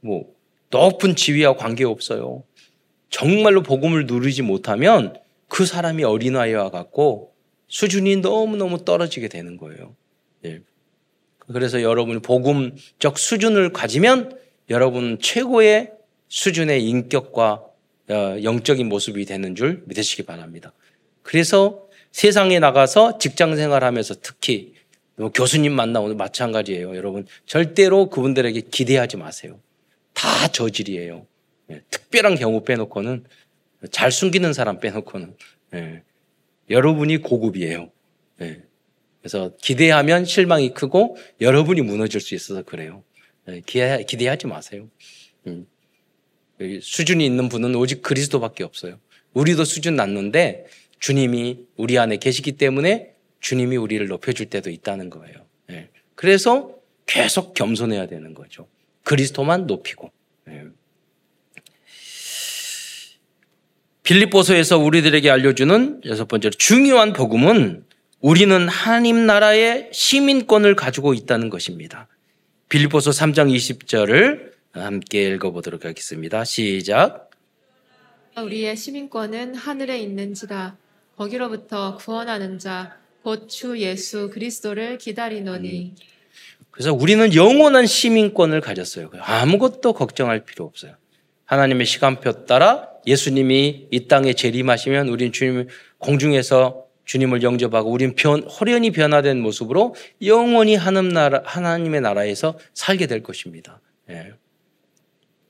뭐 높은 지위와 관계 없어요. 정말로 복음을 누리지 못하면 그 사람이 어린아이와 같고 수준이 너무너무 떨어지게 되는 거예요. 예. 그래서 여러분이 복음적 수준을 가지면 여러분 최고의 수준의 인격과 어, 영적인 모습이 되는 줄 믿으시기 바랍니다. 그래서 세상에 나가서 직장 생활하면서 특히 뭐 교수님 만나오는 마찬가지예요. 여러분 절대로 그분들에게 기대하지 마세요. 다 저질이에요. 예, 특별한 경우 빼놓고는 잘 숨기는 사람 빼놓고는 예, 여러분이 고급이에요. 예, 그래서 기대하면 실망이 크고 여러분이 무너질 수 있어서 그래요. 예, 기대, 기대하지 마세요. 음. 수준이 있는 분은 오직 그리스도밖에 없어요. 우리도 수준 낮는데 주님이 우리 안에 계시기 때문에 주님이 우리를 높여줄 때도 있다는 거예요. 예. 그래서 계속 겸손해야 되는 거죠. 그리스도만 높이고. 예. 빌립보서에서 우리들에게 알려주는 여섯 번째로 중요한 복음은 우리는 하나님 나라의 시민권을 가지고 있다는 것입니다. 빌립보서 3장 20절을 함께 읽어보도록 하겠습니다. 시작. 우리의 시민권은 하늘에 있는지라 거기로부터 구원하는 자 곧 주 예수 그리스도를 기다리노니. 그래서 우리는 영원한 시민권을 가졌어요. 아무것도 걱정할 필요 없어요. 하나님의 시간표 따라 예수님이 이 땅에 재림하시면 우리는 주님 공중에서 주님을 영접하고 우리는 변, 호련히 변화된 모습으로 영원히 하나님 나라, 하나님의 나라에서 살게 될 것입니다. 예.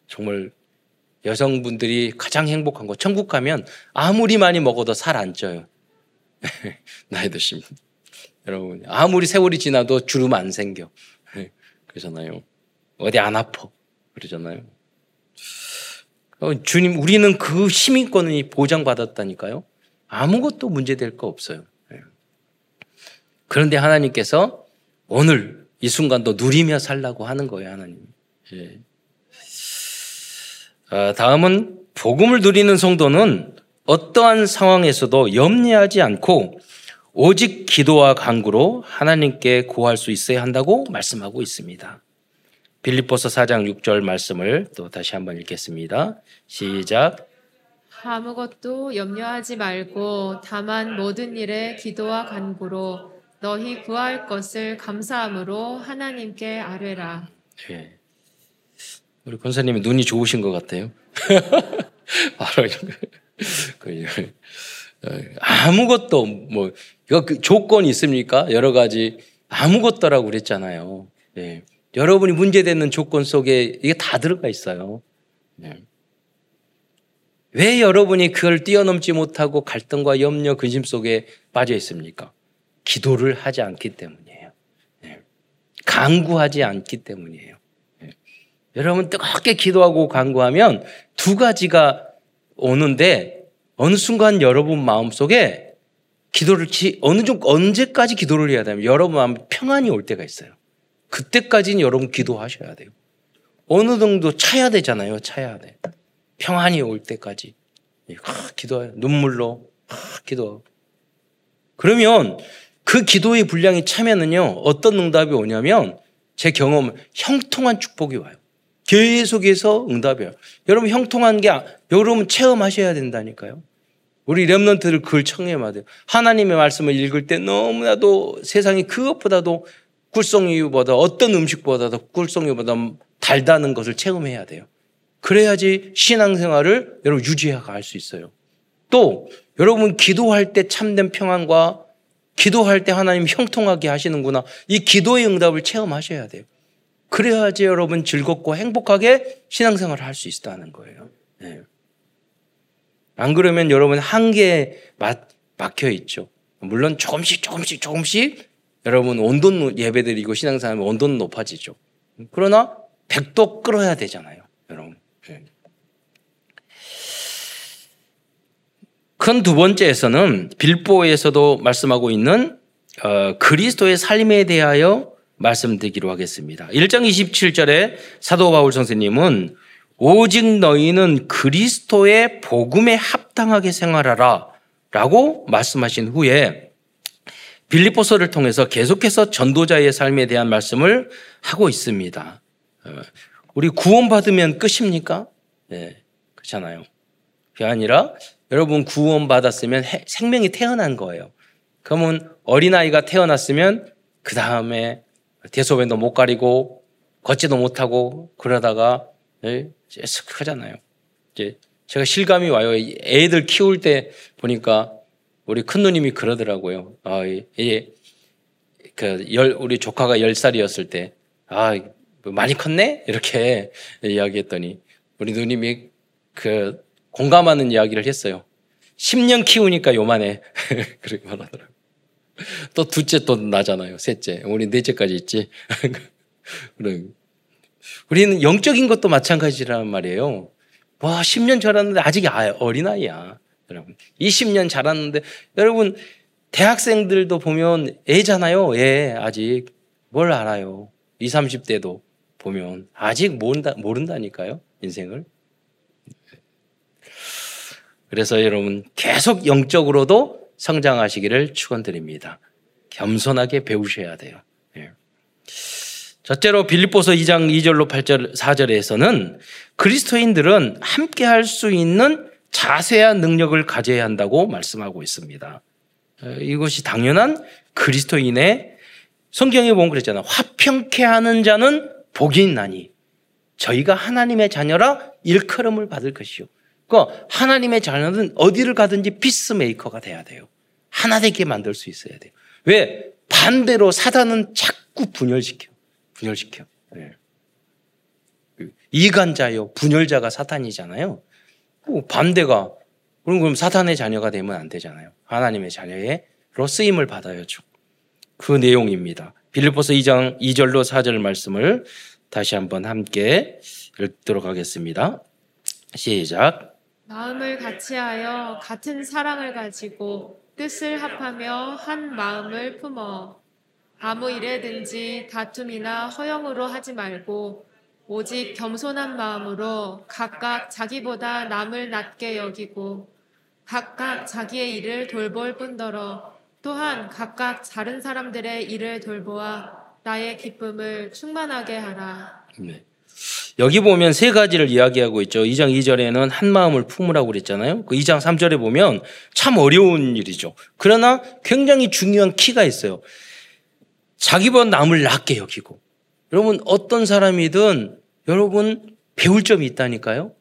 정말 여성분들이 가장 행복한 거 천국 가면 아무리 많이 먹어도 살 안 쪄요. 나이 드십니다. 여러분 아무리 세월이 지나도 주름 안 생겨. 예. 그러잖아요. 어디 안 아파. 그러잖아요. 어, 주님, 우리는 그 시민권이 보장받았다니까요. 아무것도 문제될 거 없어요. 예. 그런데 하나님께서 오늘 이 순간도 누리며 살라고 하는 거예요, 하나님. 예. 아, 다음은 복음을 누리는 성도는 어떠한 상황에서도 염려하지 않고 오직 기도와 간구로 하나님께 구할 수 있어야 한다고 말씀하고 있습니다. 빌립보서 4장 6절 말씀을 또 다시 한번 읽겠습니다. 시작. 아무것도 염려하지 말고 다만 모든 일에 기도와 간구로 너희 구할 것을 감사함으로 하나님께 아뢰라. 예. 우리 권사님이 눈이 좋으신 것 같아요. 바로 그, 어, 아무것도 뭐 이거 그 조건이 있습니까? 여러 가지 아무것도라고 그랬잖아요. 예. 여러분이 문제되는 조건 속에 이게 다 들어가 있어요. 예. 왜 여러분이 그걸 뛰어넘지 못하고 갈등과 염려, 근심 속에 빠져 있습니까? 기도를 하지 않기 때문이에요. 예. 강구하지 않기 때문이에요. 예. 여러분 뜨겁게 기도하고 강구하면 두 가지가 오는데 어느 순간 여러분 마음 속에 기도를 어느 정도 언제까지 기도를 해야 되면 여러분 마음 평안이 올 때가 있어요. 그때까지는 여러분 기도하셔야 돼요. 어느 정도 차야 되잖아요. 차야 돼. 평안이 올 때까지. 아, 기도해요. 눈물로 아, 기도. 그러면 그 기도의 분량이 차면은요 어떤 응답이 오냐면 제 경험 형통한 축복이 와요. 계속해서 응답이 와요. 여러분 형통한 게 여러분 체험하셔야 된다니까요. 우리 렘넌트들 그걸 청해야 돼요. 하나님의 말씀을 읽을 때 너무나도 세상이 그것보다도 꿀송이보다 어떤 음식보다도 꿀송이보다 달다는 것을 체험해야 돼요. 그래야지 신앙생활을 여러분 유지해갈 수 있어요. 또 여러분 기도할 때 참된 평안과 기도할 때 하나님 형통하게 하시는구나. 이 기도의 응답을 체험하셔야 돼요. 그래야지 여러분 즐겁고 행복하게 신앙생활을 할 수 있다는 거예요. 네. 안 그러면 여러분 한계에 막혀 있죠. 물론 조금씩 조금씩 조금씩 여러분 온돈 예배드리고 신앙생활하면 온도는 높아지죠. 그러나 백도 끌어야 되잖아요. 여러분. 네. 큰 두 번째에서는 빌보에서도 말씀하고 있는 어, 그리스도의 삶에 대하여 말씀드리기로 하겠습니다. 1장 27절에 사도 바울 선생님은 오직 너희는 그리스도의 복음에 합당하게 생활하라 라고 말씀하신 후에 빌립보서를 통해서 계속해서 전도자의 삶에 대한 말씀을 하고 있습니다. 어, 우리 구원받으면 끝입니까? 네, 그렇잖아요. 그게 아니라 여러분 구원받았으면 생명이 태어난 거예요. 그러면 어린아이가 태어났으면 그 다음에 대소변도 못 가리고 걷지도 못하고 그러다가 예, 쓱 크잖아요. 이제 제가 실감이 와요. 애들 키울 때 보니까 우리 큰 누님이 그러더라고요. 아, 예, 그 열, 우리 조카가 열 살이었을 때, 아, 뭐 많이 컸네? 이렇게 이야기했더니 우리 누님이 그 공감하는 이야기를 했어요. 10년 키우니까 요만해. 그렇게 말하더라고요. 또 둘째 또 나잖아요. 셋째. 우리 넷째까지 있지. 우리는 영적인 것도 마찬가지란 말이에요. 와, 10년 자랐는데 아직 아, 어린아이야. 여러분. 20년 자랐는데, 여러분, 대학생들도 보면 애잖아요. 애, 아직. 뭘 알아요. 20, 30대도 보면. 아직 모른다, 모른다니까요. 인생을. 그래서 여러분, 계속 영적으로도 성장하시기를 축원드립니다. 겸손하게 배우셔야 돼요. 첫째로 빌립보서 2장 2절로 8절 4절에서는 그리스도인들은 함께 할 수 있는 자세한 능력을 가져야 한다고 말씀하고 있습니다. 어, 이것이 당연한 그리스도인의 성경에 보면 그랬잖아요. 화평케 하는 자는 복이 있나니 저희가 하나님의 자녀라 일컬음을 받을 것이요. 그러니까 하나님의 자녀는 어디를 가든지 피스메이커가 돼야 돼요. 하나 되게 만들 수 있어야 돼요. 왜? 반대로 사단은 자꾸 분열시켜. 분열시켜. 네. 이간자요. 분열자가 사탄이잖아요. 반대가 그럼 그럼 사탄의 자녀가 되면 안 되잖아요. 하나님의 자녀로 쓰임을 받아야죠. 그 내용입니다. 빌립보서 2장 2절로 4절 말씀을 다시 한번 함께 읽도록 하겠습니다. 시작. 마음을 같이하여 같은 사랑을 가지고 뜻을 합하며 한 마음을 품어 아무 일에든지 다툼이나 허영으로 하지 말고 오직 겸손한 마음으로 각각 자기보다 남을 낮게 여기고 각각 자기의 일을 돌볼 뿐더러 또한 각각 다른 사람들의 일을 돌보아 나의 기쁨을 충만하게 하라. 네. 여기 보면 세 가지를 이야기하고 있죠. 2장 2절에는 한 마음을 품으라고 그랬잖아요. 그 2장 3절에 보면 참 어려운 일이죠. 그러나 굉장히 중요한 키가 있어요. 자기보다 남을 낮게 여기고. 여러분, 어떤 사람이든 여러분 배울 점이 있다니까요.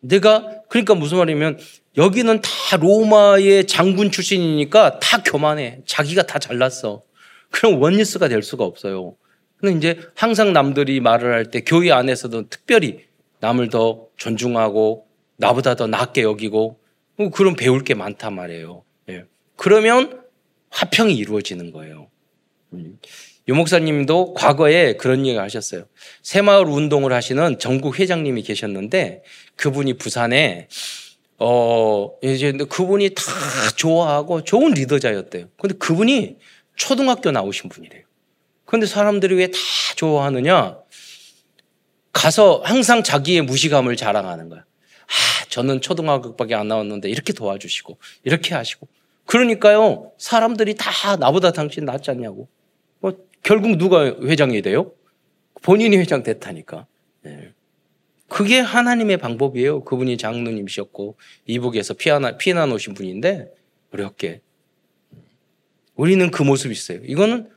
내가, 그러니까 무슨 말이냐면 여기는 다 로마의 장군 출신이니까 다 교만해. 자기가 다 잘났어. 그럼 원리스가 될 수가 없어요. 근데 이제 항상 남들이 말을 할 때 교회 안에서도 특별히 남을 더 존중하고 나보다 더 낫게 여기고 뭐 그런 배울 게 많단 말이에요. 예. 그러면 화평이 이루어지는 거예요. 음. 유 목사님도 과거에 그런 얘기를 하셨어요. 새마을 운동을 하시는 전국 회장님이 계셨는데 그분이 부산에 어 이제 그분이 다 좋아하고 좋은 리더자였대요. 근데 그분이 초등학교 나오신 분이래요. 그런데 사람들이 왜 다 좋아하느냐? 가서 항상 자기의 무시감을 자랑하는 거야. 아, 저는 초등학교밖에 안 나왔는데 이렇게 도와주시고 이렇게 하시고 그러니까요 사람들이 다 나보다 당신 낫지 않냐고. 뭐 결국 누가 회장이 돼요? 본인이 회장 됐다니까. 네. 그게 하나님의 방법이에요. 그분이 장로님이셨고 이북에서 피하나 피난 오신 분인데 어렵게 우리는 그 모습이 있어요. 이거는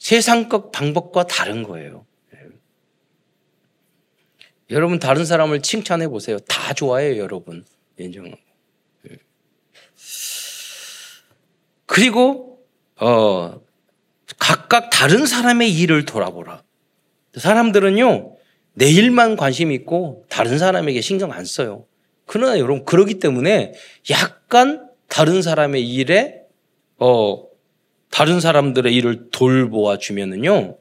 세상적 방법과 다른 거예요. 네. 여러분 다른 사람을 칭찬해 보세요. 다 좋아해요, 여러분. 인정하고. 네. 그리고 어 각각 다른 사람의 일을 돌아보라. 사람들은요 내 일만 관심 있고 다른 사람에게 신경 안 써요. 그러나 여러분 그러기 때문에 약간 다른 사람의 일에 어 다른 사람들의 일을 돌보아 주면은요,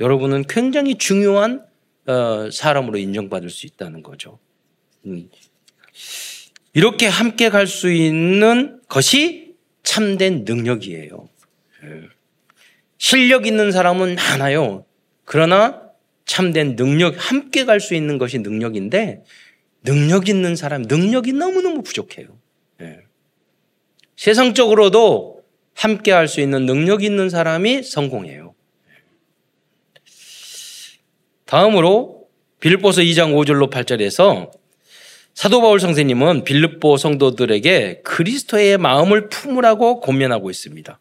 여러분은 굉장히 중요한 어, 사람으로 인정받을 수 있다는 거죠. 음. 이렇게 함께 갈 수 있는 것이 참된 능력이에요. 예. 실력 있는 사람은 많아요. 그러나 참된 능력, 함께 갈 수 있는 것이 능력인데, 능력 있는 사람, 능력이 너무너무 부족해요. 예. 세상적으로도 함께 할 수 있는 능력 있는 사람이 성공해요. 다음으로 빌립보서 2장 5절로 8절에서 사도 바울 선생님은 빌립보 성도들에게 그리스도의 마음을 품으라고 권면하고 있습니다.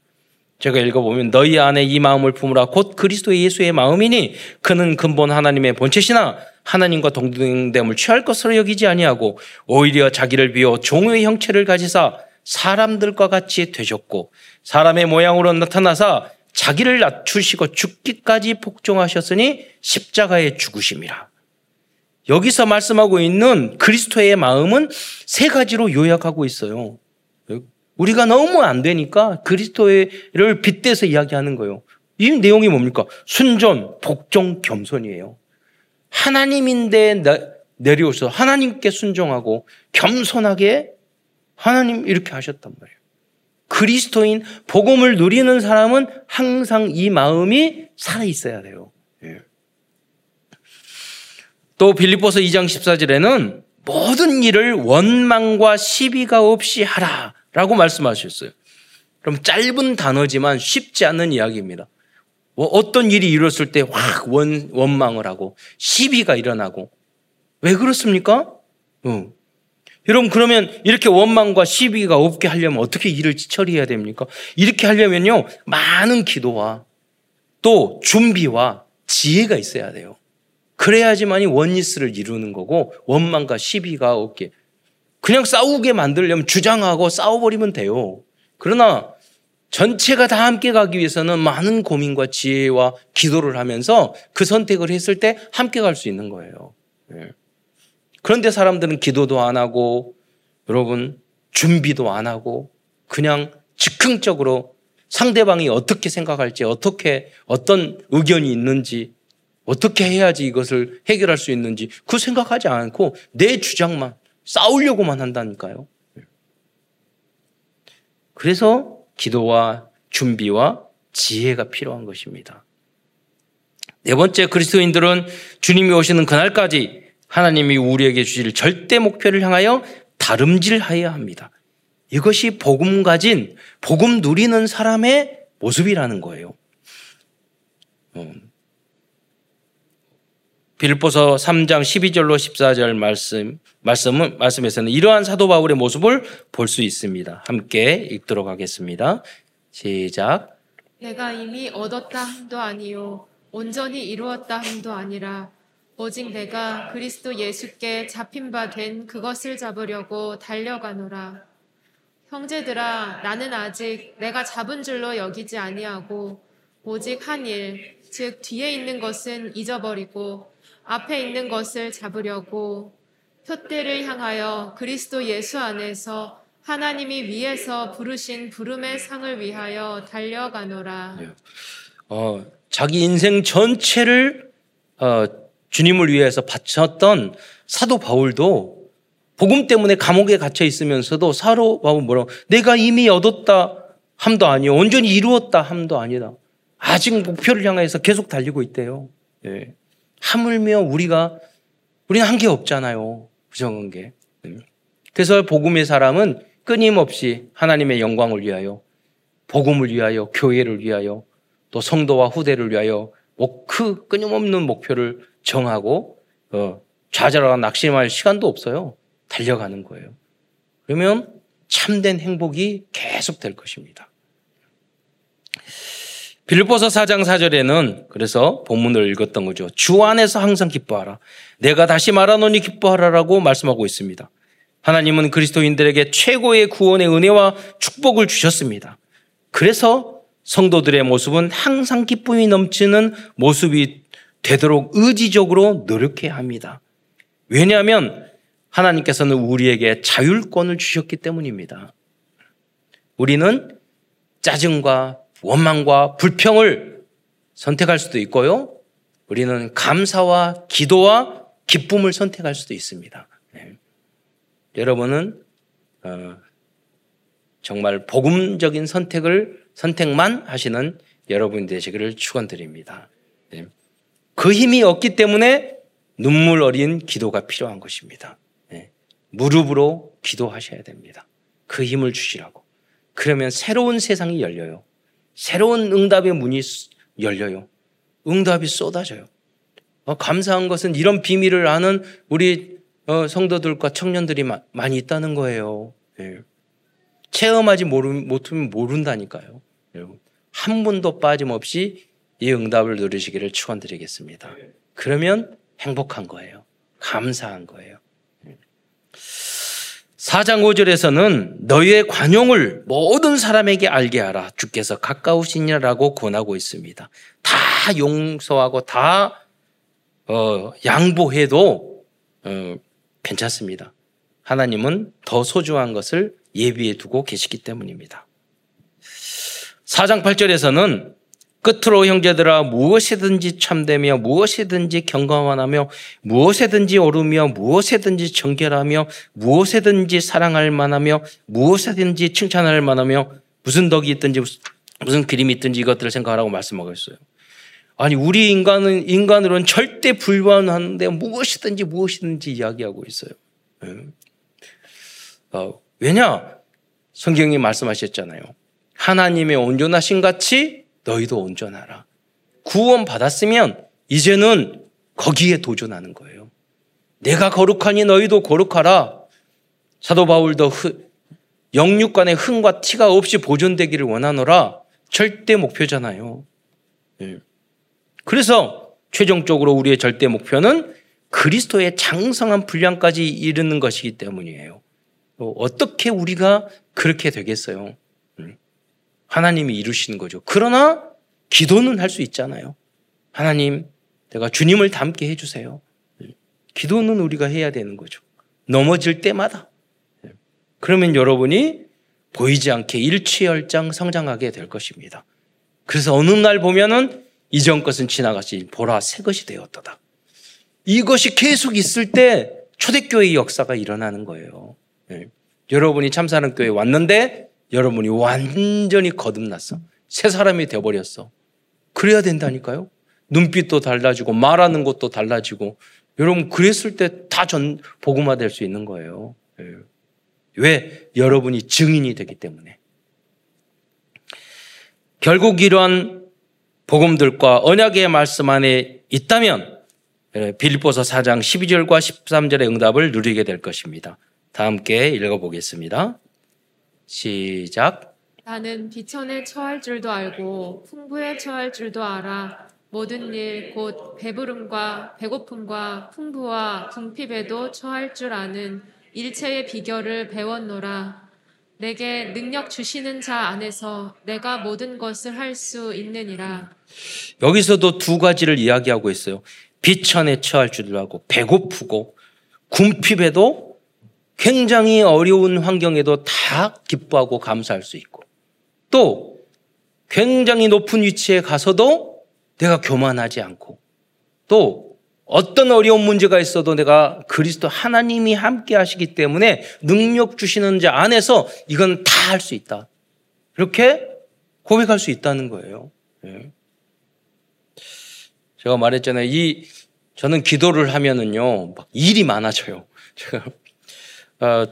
제가 읽어보면 너희 안에 이 마음을 품으라 곧 그리스도 예수의 마음이니 그는 근본 하나님의 본체시나 하나님과 동등됨을 취할 것으로 여기지 아니하고 오히려 자기를 비워 종의 형체를 가지사 사람들과 같이 되셨고 사람의 모양으로 나타나사 자기를 낮추시고 죽기까지 복종하셨으니 십자가에 죽으심이라. 여기서 말씀하고 있는 그리스도의 마음은 세 가지로 요약하고 있어요. 우리가 너무 안 되니까 그리스도를 빗대서 이야기하는 거예요. 이 내용이 뭡니까? 순전, 복종, 겸손이에요. 하나님인데 내려오셔서 하나님께 순종하고 겸손하게 하나님 이렇게 하셨단 말이에요. 그리스도인 복음을 누리는 사람은 항상 이 마음이 살아 있어야 돼요. 예. 또 빌립보서 2장 14절에는 모든 일을 원망과 시비가 없이 하라라고 말씀하셨어요. 그럼 짧은 단어지만 쉽지 않은 이야기입니다. 뭐 어떤 일이 이뤘을 때 확 원망을 하고 시비가 일어나고 왜 그렇습니까? 어. 여러분 그러면 이렇게 원망과 시비가 없게 하려면 어떻게 일을 처리해야 됩니까? 이렇게 하려면요 많은 기도와 또 준비와 지혜가 있어야 돼요. 그래야지만이 원리스를 이루는 거고 원망과 시비가 없게 그냥 싸우게 만들려면 주장하고 싸워버리면 돼요. 그러나 전체가 다 함께 가기 위해서는 많은 고민과 지혜와 기도를 하면서 그 선택을 했을 때 함께 갈 수 있는 거예요. 예. 그런데 사람들은 기도도 안 하고 여러분 준비도 안 하고 그냥 즉흥적으로 상대방이 어떻게 생각할지 어떻게 어떤 의견이 있는지 어떻게 해야지 이것을 해결할 수 있는지 그 생각하지 않고 내 주장만 싸우려고만 한다니까요. 그래서 기도와 준비와 지혜가 필요한 것입니다. 네 번째 그리스도인들은 주님이 오시는 그날까지 하나님이 우리에게 주실 절대 목표를 향하여 다름질하여야 합니다. 이것이 복음 가진 복음 누리는 사람의 모습이라는 거예요. 음. 빌보서 3장 12절로 14절 말씀, 말씀은, 말씀에서는 이러한 사도 바울의 모습을 볼 수 있습니다. 함께 읽도록 하겠습니다. 시작. 내가 이미 얻었다 함도 아니요 온전히 이루었다 함도 아니라 오직 내가 그리스도 예수께 잡힌 바 된 그것을 잡으려고 달려가노라. 형제들아 나는 아직 내가 잡은 줄로 여기지 아니하고 오직 한 일, 즉 뒤에 있는 것은 잊어버리고 앞에 있는 것을 잡으려고 표대를 향하여 그리스도 예수 안에서 하나님이 위에서 부르신 부름의 상을 위하여 달려가노라. 어, 자기 인생 전체를 어, 주님을 위해서 바쳤던 사도 바울도 복음 때문에 감옥에 갇혀 있으면서도 사도 바울 뭐라고 내가 이미 얻었다 함도 아니요 온전히 이루었다 함도 아니다. 아직 목표를 향해서 계속 달리고 있대요. 예. 하물며 우리가 우리는 한 게 없잖아요. 부정한 게. 그래서 복음의 사람은 끊임없이 하나님의 영광을 위하여 복음을 위하여 교회를 위하여 또 성도와 후대를 위하여 그 끊임없는 목표를 정하고 어, 좌절하고 낙심할 시간도 없어요. 달려가는 거예요. 그러면 참된 행복이 계속 될 것입니다. 빌보서 4장 4절에는 그래서 본문을 읽었던 거죠. 주 안에서 항상 기뻐하라. 내가 다시 말하노니 기뻐하라라고 말씀하고 있습니다. 하나님은 그리스도인들에게 최고의 구원의 은혜와 축복을 주셨습니다. 그래서 성도들의 모습은 항상 기쁨이 넘치는 모습이 되도록 의지적으로 노력해야 합니다. 왜냐하면 하나님께서는 우리에게 자율권을 주셨기 때문입니다. 우리는 짜증과 원망과 불평을 선택할 수도 있고요. 우리는 감사와 기도와 기쁨을 선택할 수도 있습니다. 네. 여러분은 어, 정말 복음적인 선택을 선택만 하시는 여러분 되시기를 축원드립니다. 네. 그 힘이 없기 때문에 눈물 어린 기도가 필요한 것입니다. 네. 무릎으로 기도하셔야 됩니다. 그 힘을 주시라고. 그러면 새로운 세상이 열려요. 새로운 응답의 문이 열려요. 응답이 쏟아져요. 어, 감사한 것은 이런 비밀을 아는 우리 어, 성도들과 청년들이 마, 많이 있다는 거예요. 예. 체험하지 모르, 못하면 모른다니까요. 한 분도 빠짐없이 이 응답을 누리시기를 축원드리겠습니다. 그러면 행복한 거예요. 감사한 거예요. 4장 5절에서는 너희의 관용을 모든 사람에게 알게 하라. 주께서 가까우시냐라고 권하고 있습니다. 다 용서하고 다 어, 양보해도 어, 괜찮습니다. 하나님은 더 소중한 것을 예비해 두고 계시기 때문입니다. 4장 8절에서는 끝으로 형제들아 무엇이든지 참되며 무엇이든지 경건하며 무엇이든지 오르며 무엇이든지 정결하며 무엇이든지 사랑할 만하며 무엇이든지 칭찬할 만하며 무슨 덕이 있든지 무슨 그림이 있든지 이것들을 생각하라고 말씀하고 있어요. 아니 우리 인간은 인간으로는 절대 불가능한데 무엇이든지 무엇이든지 이야기하고 있어요. 네. 어, 왜냐? 성경이 말씀하셨잖아요. 하나님의 온전하신 같이 너희도 온전하라. 구원 받았으면 이제는 거기에 도전하는 거예요. 내가 거룩하니 너희도 거룩하라. 사도 바울도 영육간의 흥과 티가 없이 보존되기를 원하노라. 절대 목표잖아요. 네. 그래서 최종적으로 우리의 절대 목표는 그리스도의 장성한 분량까지 이르는 것이기 때문이에요. 어떻게 우리가 그렇게 되겠어요? 하나님이 이루시는 거죠. 그러나 기도는 할 수 있잖아요. 하나님, 내가 주님을 닮게 해주세요. 기도는 우리가 해야 되는 거죠. 넘어질 때마다. 그러면 여러분이 보이지 않게 일취열장 성장하게 될 것입니다. 그래서 어느 날 보면은 이전 것은 지나갔지 보라 새 것이 되었다. 이것이 계속 있을 때 초대교회 역사가 일어나는 거예요. 네. 여러분이 참사랑교회 왔는데 여러분이 완전히 거듭났어. 새 사람이 되어버렸어. 그래야 된다니까요. 눈빛도 달라지고 말하는 것도 달라지고 여러분 그랬을 때 다 전 복음화 될 수 있는 거예요. 네. 왜? 여러분이 증인이 되기 때문에. 결국 이러한 복음들과 언약의 말씀 안에 있다면 빌립보서 4장 12절과 13절의 응답을 누리게 될 것입니다. 다 함께 읽어보겠습니다. 시작. 나는 비천에 처할 줄도 알고 풍부에 처할 줄도 알아. 모든 일, 곧 배부름과 배고픔과 풍부와 궁핍에도 처할 줄 아는 일체의 비결을 배웠노라. 내게 능력 주시는 자 안에서 내가 모든 것을 할 수 있느니라. 여기서도 두 가지를 이야기하고 있어요. 비천에 처할 줄도 알고 배고프고 궁핍에도 굉장히 어려운 환경에도 다 기뻐하고 감사할 수 있고 또 굉장히 높은 위치에 가서도 내가 교만하지 않고 또 어떤 어려운 문제가 있어도 내가 그리스도 하나님이 함께 하시기 때문에 능력 주시는 자 안에서 이건 다 할 수 있다. 이렇게 고백할 수 있다는 거예요. 네. 제가 말했잖아요. 이 저는 기도를 하면은요, 막 일이 많아져요. 제가 어,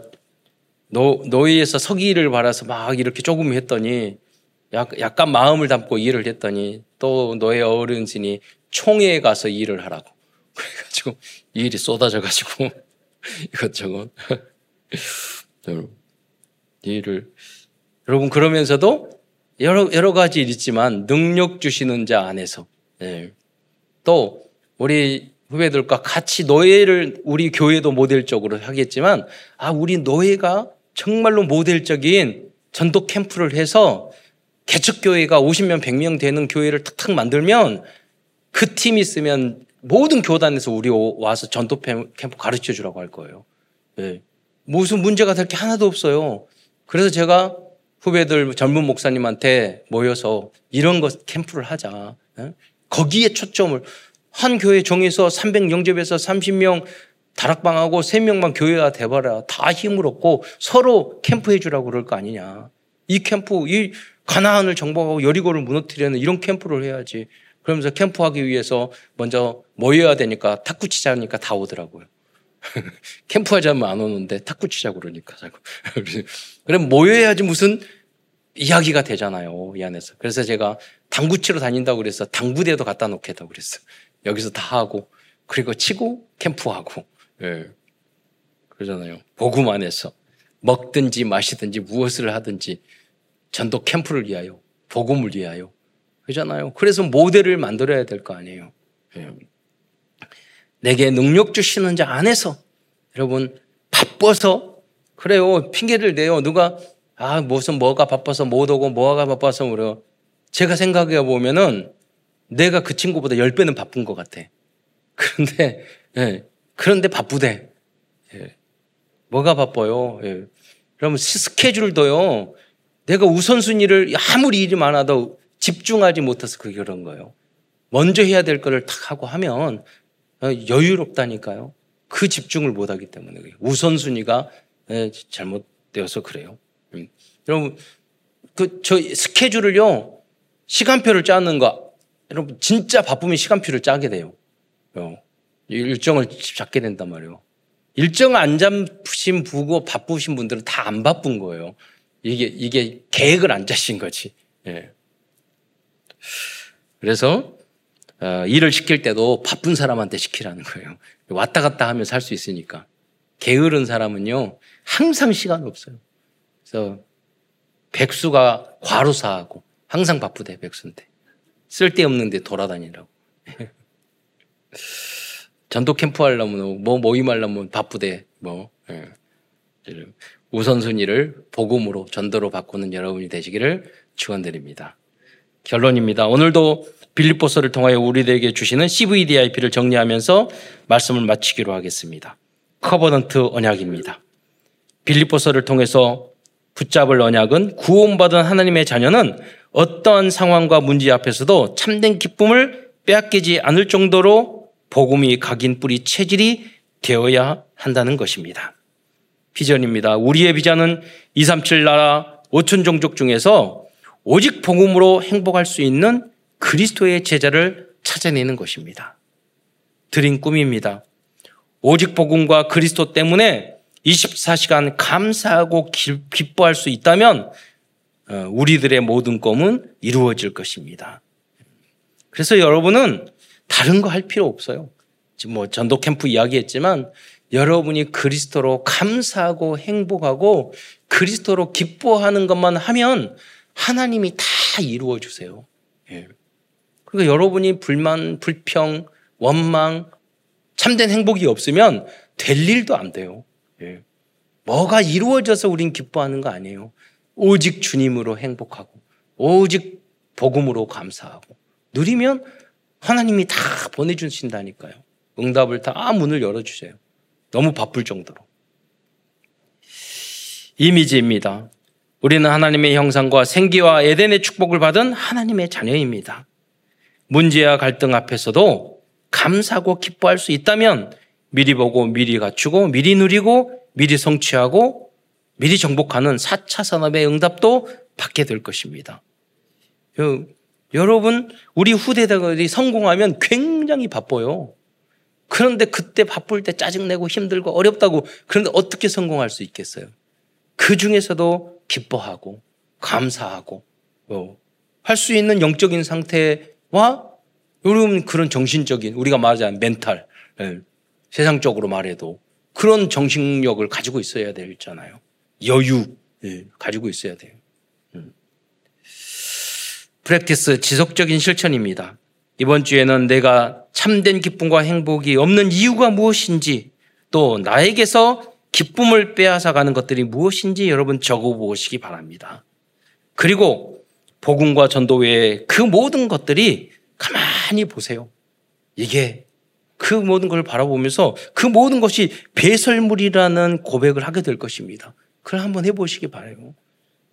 노, 노예에서 서기를 받아서 막 이렇게 조금 했더니 약, 약간 마음을 담고 일을 했더니 또 노예 어른신이 총회에 가서 일을 하라고. 그래가지고 일이 쏟아져가지고 이것저것 일을 여러분 그러면서도 여러 여러 가지 일 있지만 능력 주시는 자 안에서 네. 또 우리 후배들과 같이 노예를 우리 교회도 모델적으로 하겠지만 아 우리 노예가 정말로 모델적인 전도 캠프를 해서 개척 교회가 50명 100명 되는 교회를 탁탁 만들면 그 팀이 있으면 모든 교단에서 우리 와서 전도 캠프 가르쳐 주라고 할 거예요. 네. 무슨 문제가 될 게 하나도 없어요. 그래서 제가 후배들 젊은 목사님한테 모여서 이런 것 캠프를 하자. 네? 거기에 초점을 한 교회 정해서 300 영접해서 30명 다락방하고 3명만 교회가 돼봐라. 다 힘을 얻고 서로 캠프 해 주라고 그럴 거 아니냐. 이 캠프, 이 가나안을 정복하고 여리고를 무너뜨리는 이런 캠프를 해야지. 그러면서 캠프하기 위해서 먼저 모여야 되니까 탁구 치자니까 다 오더라고요. 캠프 하자면 안 오는데 탁구 치자 그러니까 자꾸. 그럼 모여야지 무슨 이야기가 되잖아요. 이 안에서. 그래서 제가 당구 치러 다닌다고 그래서 당구대도 갖다 놓겠다고 그랬어. 여기서 다 하고 그리고 치고 캠프하고. 예. 그러잖아요. 복음 안에서 먹든지 마시든지 무엇을 하든지 전도 캠프를 위하여 복음을 위하여 그잖아요. 그래서 모델을 만들어야 될 거 아니에요. 예. 내게 능력 주시는 자 안에서 여러분 바빠서 그래요 핑계를 내요 누가 아 무슨 뭐가 바빠서 못 오고 뭐가 바빠서 그래요 제가 생각해 보면은 내가 그 친구보다 열 배는 바쁜 것 같아 그런데 예, 그런데 바쁘대 예. 뭐가 바빠요 예. 그러면 스케줄도요 내가 우선순위를 아무리 일이 많아도 집중하지 못해서 그게 그런 거예요 먼저 해야 될 거를 탁 하고 하면 어, 여유롭다니까요. 그 집중을 못 하기 때문에 우선순위가 예, 잘못되어서 그래요. 음. 여러분 그 저 스케줄을요 시간표를 짜는 거 여러분 진짜 바쁘면 시간표를 짜게 돼요. 어, 일정을 잡게 된단 말이에요. 일정 안 잡으신 부고 바쁘신 분들은 다 안 바쁜 거예요. 이게 이게 계획을 안 짜신 거지. 예. 그래서 어, 일을 시킬 때도 바쁜 사람한테 시키라는 거예요. 왔다 갔다 하면 살 수 있으니까. 게으른 사람은요, 항상 시간 없어요. 그래서 백수가 과로사하고 항상 바쁘대, 백수인데. 쓸데없는데 돌아다니라고. 전도 캠프 하려면, 뭐 모임 하려면 바쁘대, 뭐. 예. 우선순위를 복음으로 전도로 바꾸는 여러분이 되시기를 축원드립니다. 결론입니다. 오늘도 빌립보서를 통하여 우리들에게 주시는 CVDIP를 정리하면서 말씀을 마치기로 하겠습니다. covenant 언약입니다. 빌립보서를 통해서 붙잡을 언약은 구원받은 하나님의 자녀는 어떠한 상황과 문제 앞에서도 참된 기쁨을 빼앗기지 않을 정도로 복음이 각인 뿌리 체질이 되어야 한다는 것입니다. 비전입니다. 우리의 비전은 237 나라 5천 종족 중에서 오직 복음으로 행복할 수 있는 그리스도의 제자를 찾아내는 것입니다. 드린 꿈입니다. 오직 복음과 그리스도 때문에 24시간 감사하고 기 뻐할 수 있다면 어, 우리들의 모든 꿈은 이루어질 것입니다. 그래서 여러분은 다른 거 할 필요 없어요. 지금 뭐 전도 캠프 이야기했지만 여러분이 그리스도로 감사하고 행복하고 그리스도로 기뻐하는 것만 하면 하나님이 다 이루어 주세요. 예. 그러니까 여러분이 불만, 불평, 원망, 참된 행복이 없으면 될 일도 안 돼요. 예. 뭐가 이루어져서 우린 기뻐하는 거 아니에요. 오직 주님으로 행복하고, 오직 복음으로 감사하고, 누리면 하나님이 다 보내주신다니까요. 응답을 다 문을 열어주세요. 너무 바쁠 정도로. 이미지입니다. 우리는 하나님의 형상과 생기와 에덴의 축복을 받은 하나님의 자녀입니다. 문제와 갈등 앞에서도 감사하고 기뻐할 수 있다면 미리 보고 미리 갖추고 미리 누리고 미리 성취하고 미리 정복하는 4차 산업의 응답도 받게 될 것입니다. 여러분, 우리 후대들이 성공하면 굉장히 바빠요. 그런데 그때 바쁠 때 짜증내고 힘들고 어렵다고 그런데 어떻게 성공할 수 있겠어요? 그 중에서도 기뻐하고 감사하고 어, 할수 있는 영적인 상태와 여러분 그런 정신적인 우리가 말하자면 멘탈 예, 세상적으로 말해도 그런 정신력을 가지고 있어야 되잖아요. 여유 예, 가지고 있어야 돼요. 음. 프랙티스 지속적인 실천입니다. 이번 주에는 내가 참된 기쁨과 행복이 없는 이유가 무엇인지 또 나에게서 기쁨을 빼앗아 가는 것들이 무엇인지 여러분 적어 보시기 바랍니다. 그리고 복음과 전도 외에 그 모든 것들이 가만히 보세요. 이게 그 모든 걸 바라보면서 그 모든 것이 배설물이라는 고백을 하게 될 것입니다. 그걸 한번 해보시기 바라요.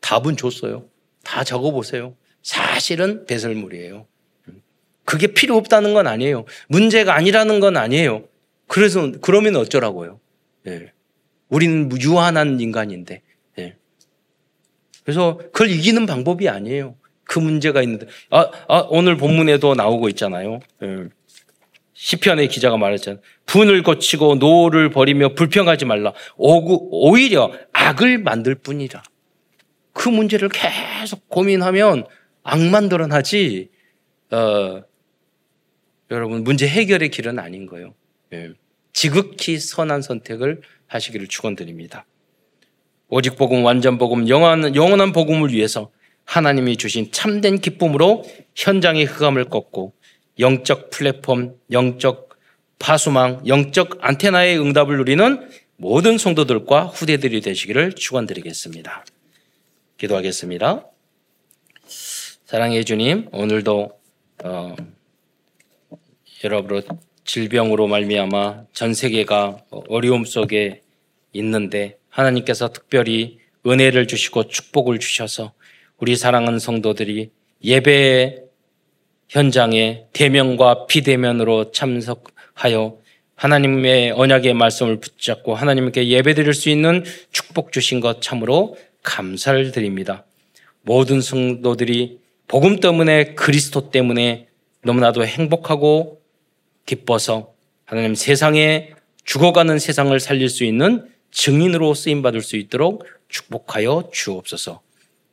답은 줬어요. 다 적어보세요. 사실은 배설물이에요. 그게 필요 없다는 건 아니에요. 문제가 아니라는 건 아니에요. 그래서 그러면 어쩌라고요? 예. 우리는 유한한 인간인데. 예. 그래서 그걸 이기는 방법이 아니에요. 그 문제가 있는데. 아, 아 오늘 본문에도 나오고 있잖아요. 예. 시편의 기자가 말했잖아요. 분을 그치고 노를 버리며 불평하지 말라. 오히려 악을 만들 뿐이라. 그 문제를 계속 고민하면 악만 드러나지, 어, 여러분 문제 해결의 길은 아닌 거예요. 예. 지극히 선한 선택을 하시기를 축원드립니다. 오직 복음, 완전 복음, 영원한, 영원한 복음을 위해서 하나님이 주신 참된 기쁨으로 현장의 흑암을 꺾고 영적 플랫폼, 영적 파수망, 영적 안테나의 응답을 누리는 모든 성도들과 후대들이 되시기를 축원드리겠습니다. 기도하겠습니다. 사랑해 주님, 오늘도 어, 여러분 질병으로 말미암아 전 세계가 어려움 속에 있는데 하나님께서 특별히 은혜를 주시고 축복을 주셔서 우리 사랑하는 성도들이 예배 현장에 대면과 비대면으로 참석하여 하나님의 언약의 말씀을 붙잡고 하나님께 예배드릴 수 있는 축복 주신 것 참으로 감사를 드립니다. 모든 성도들이 복음 때문에 그리스도 때문에 너무나도 행복하고 기뻐서 하나님 세상에 죽어가는 세상을 살릴 수 있는 증인으로 쓰임 받을 수 있도록 축복하여 주옵소서.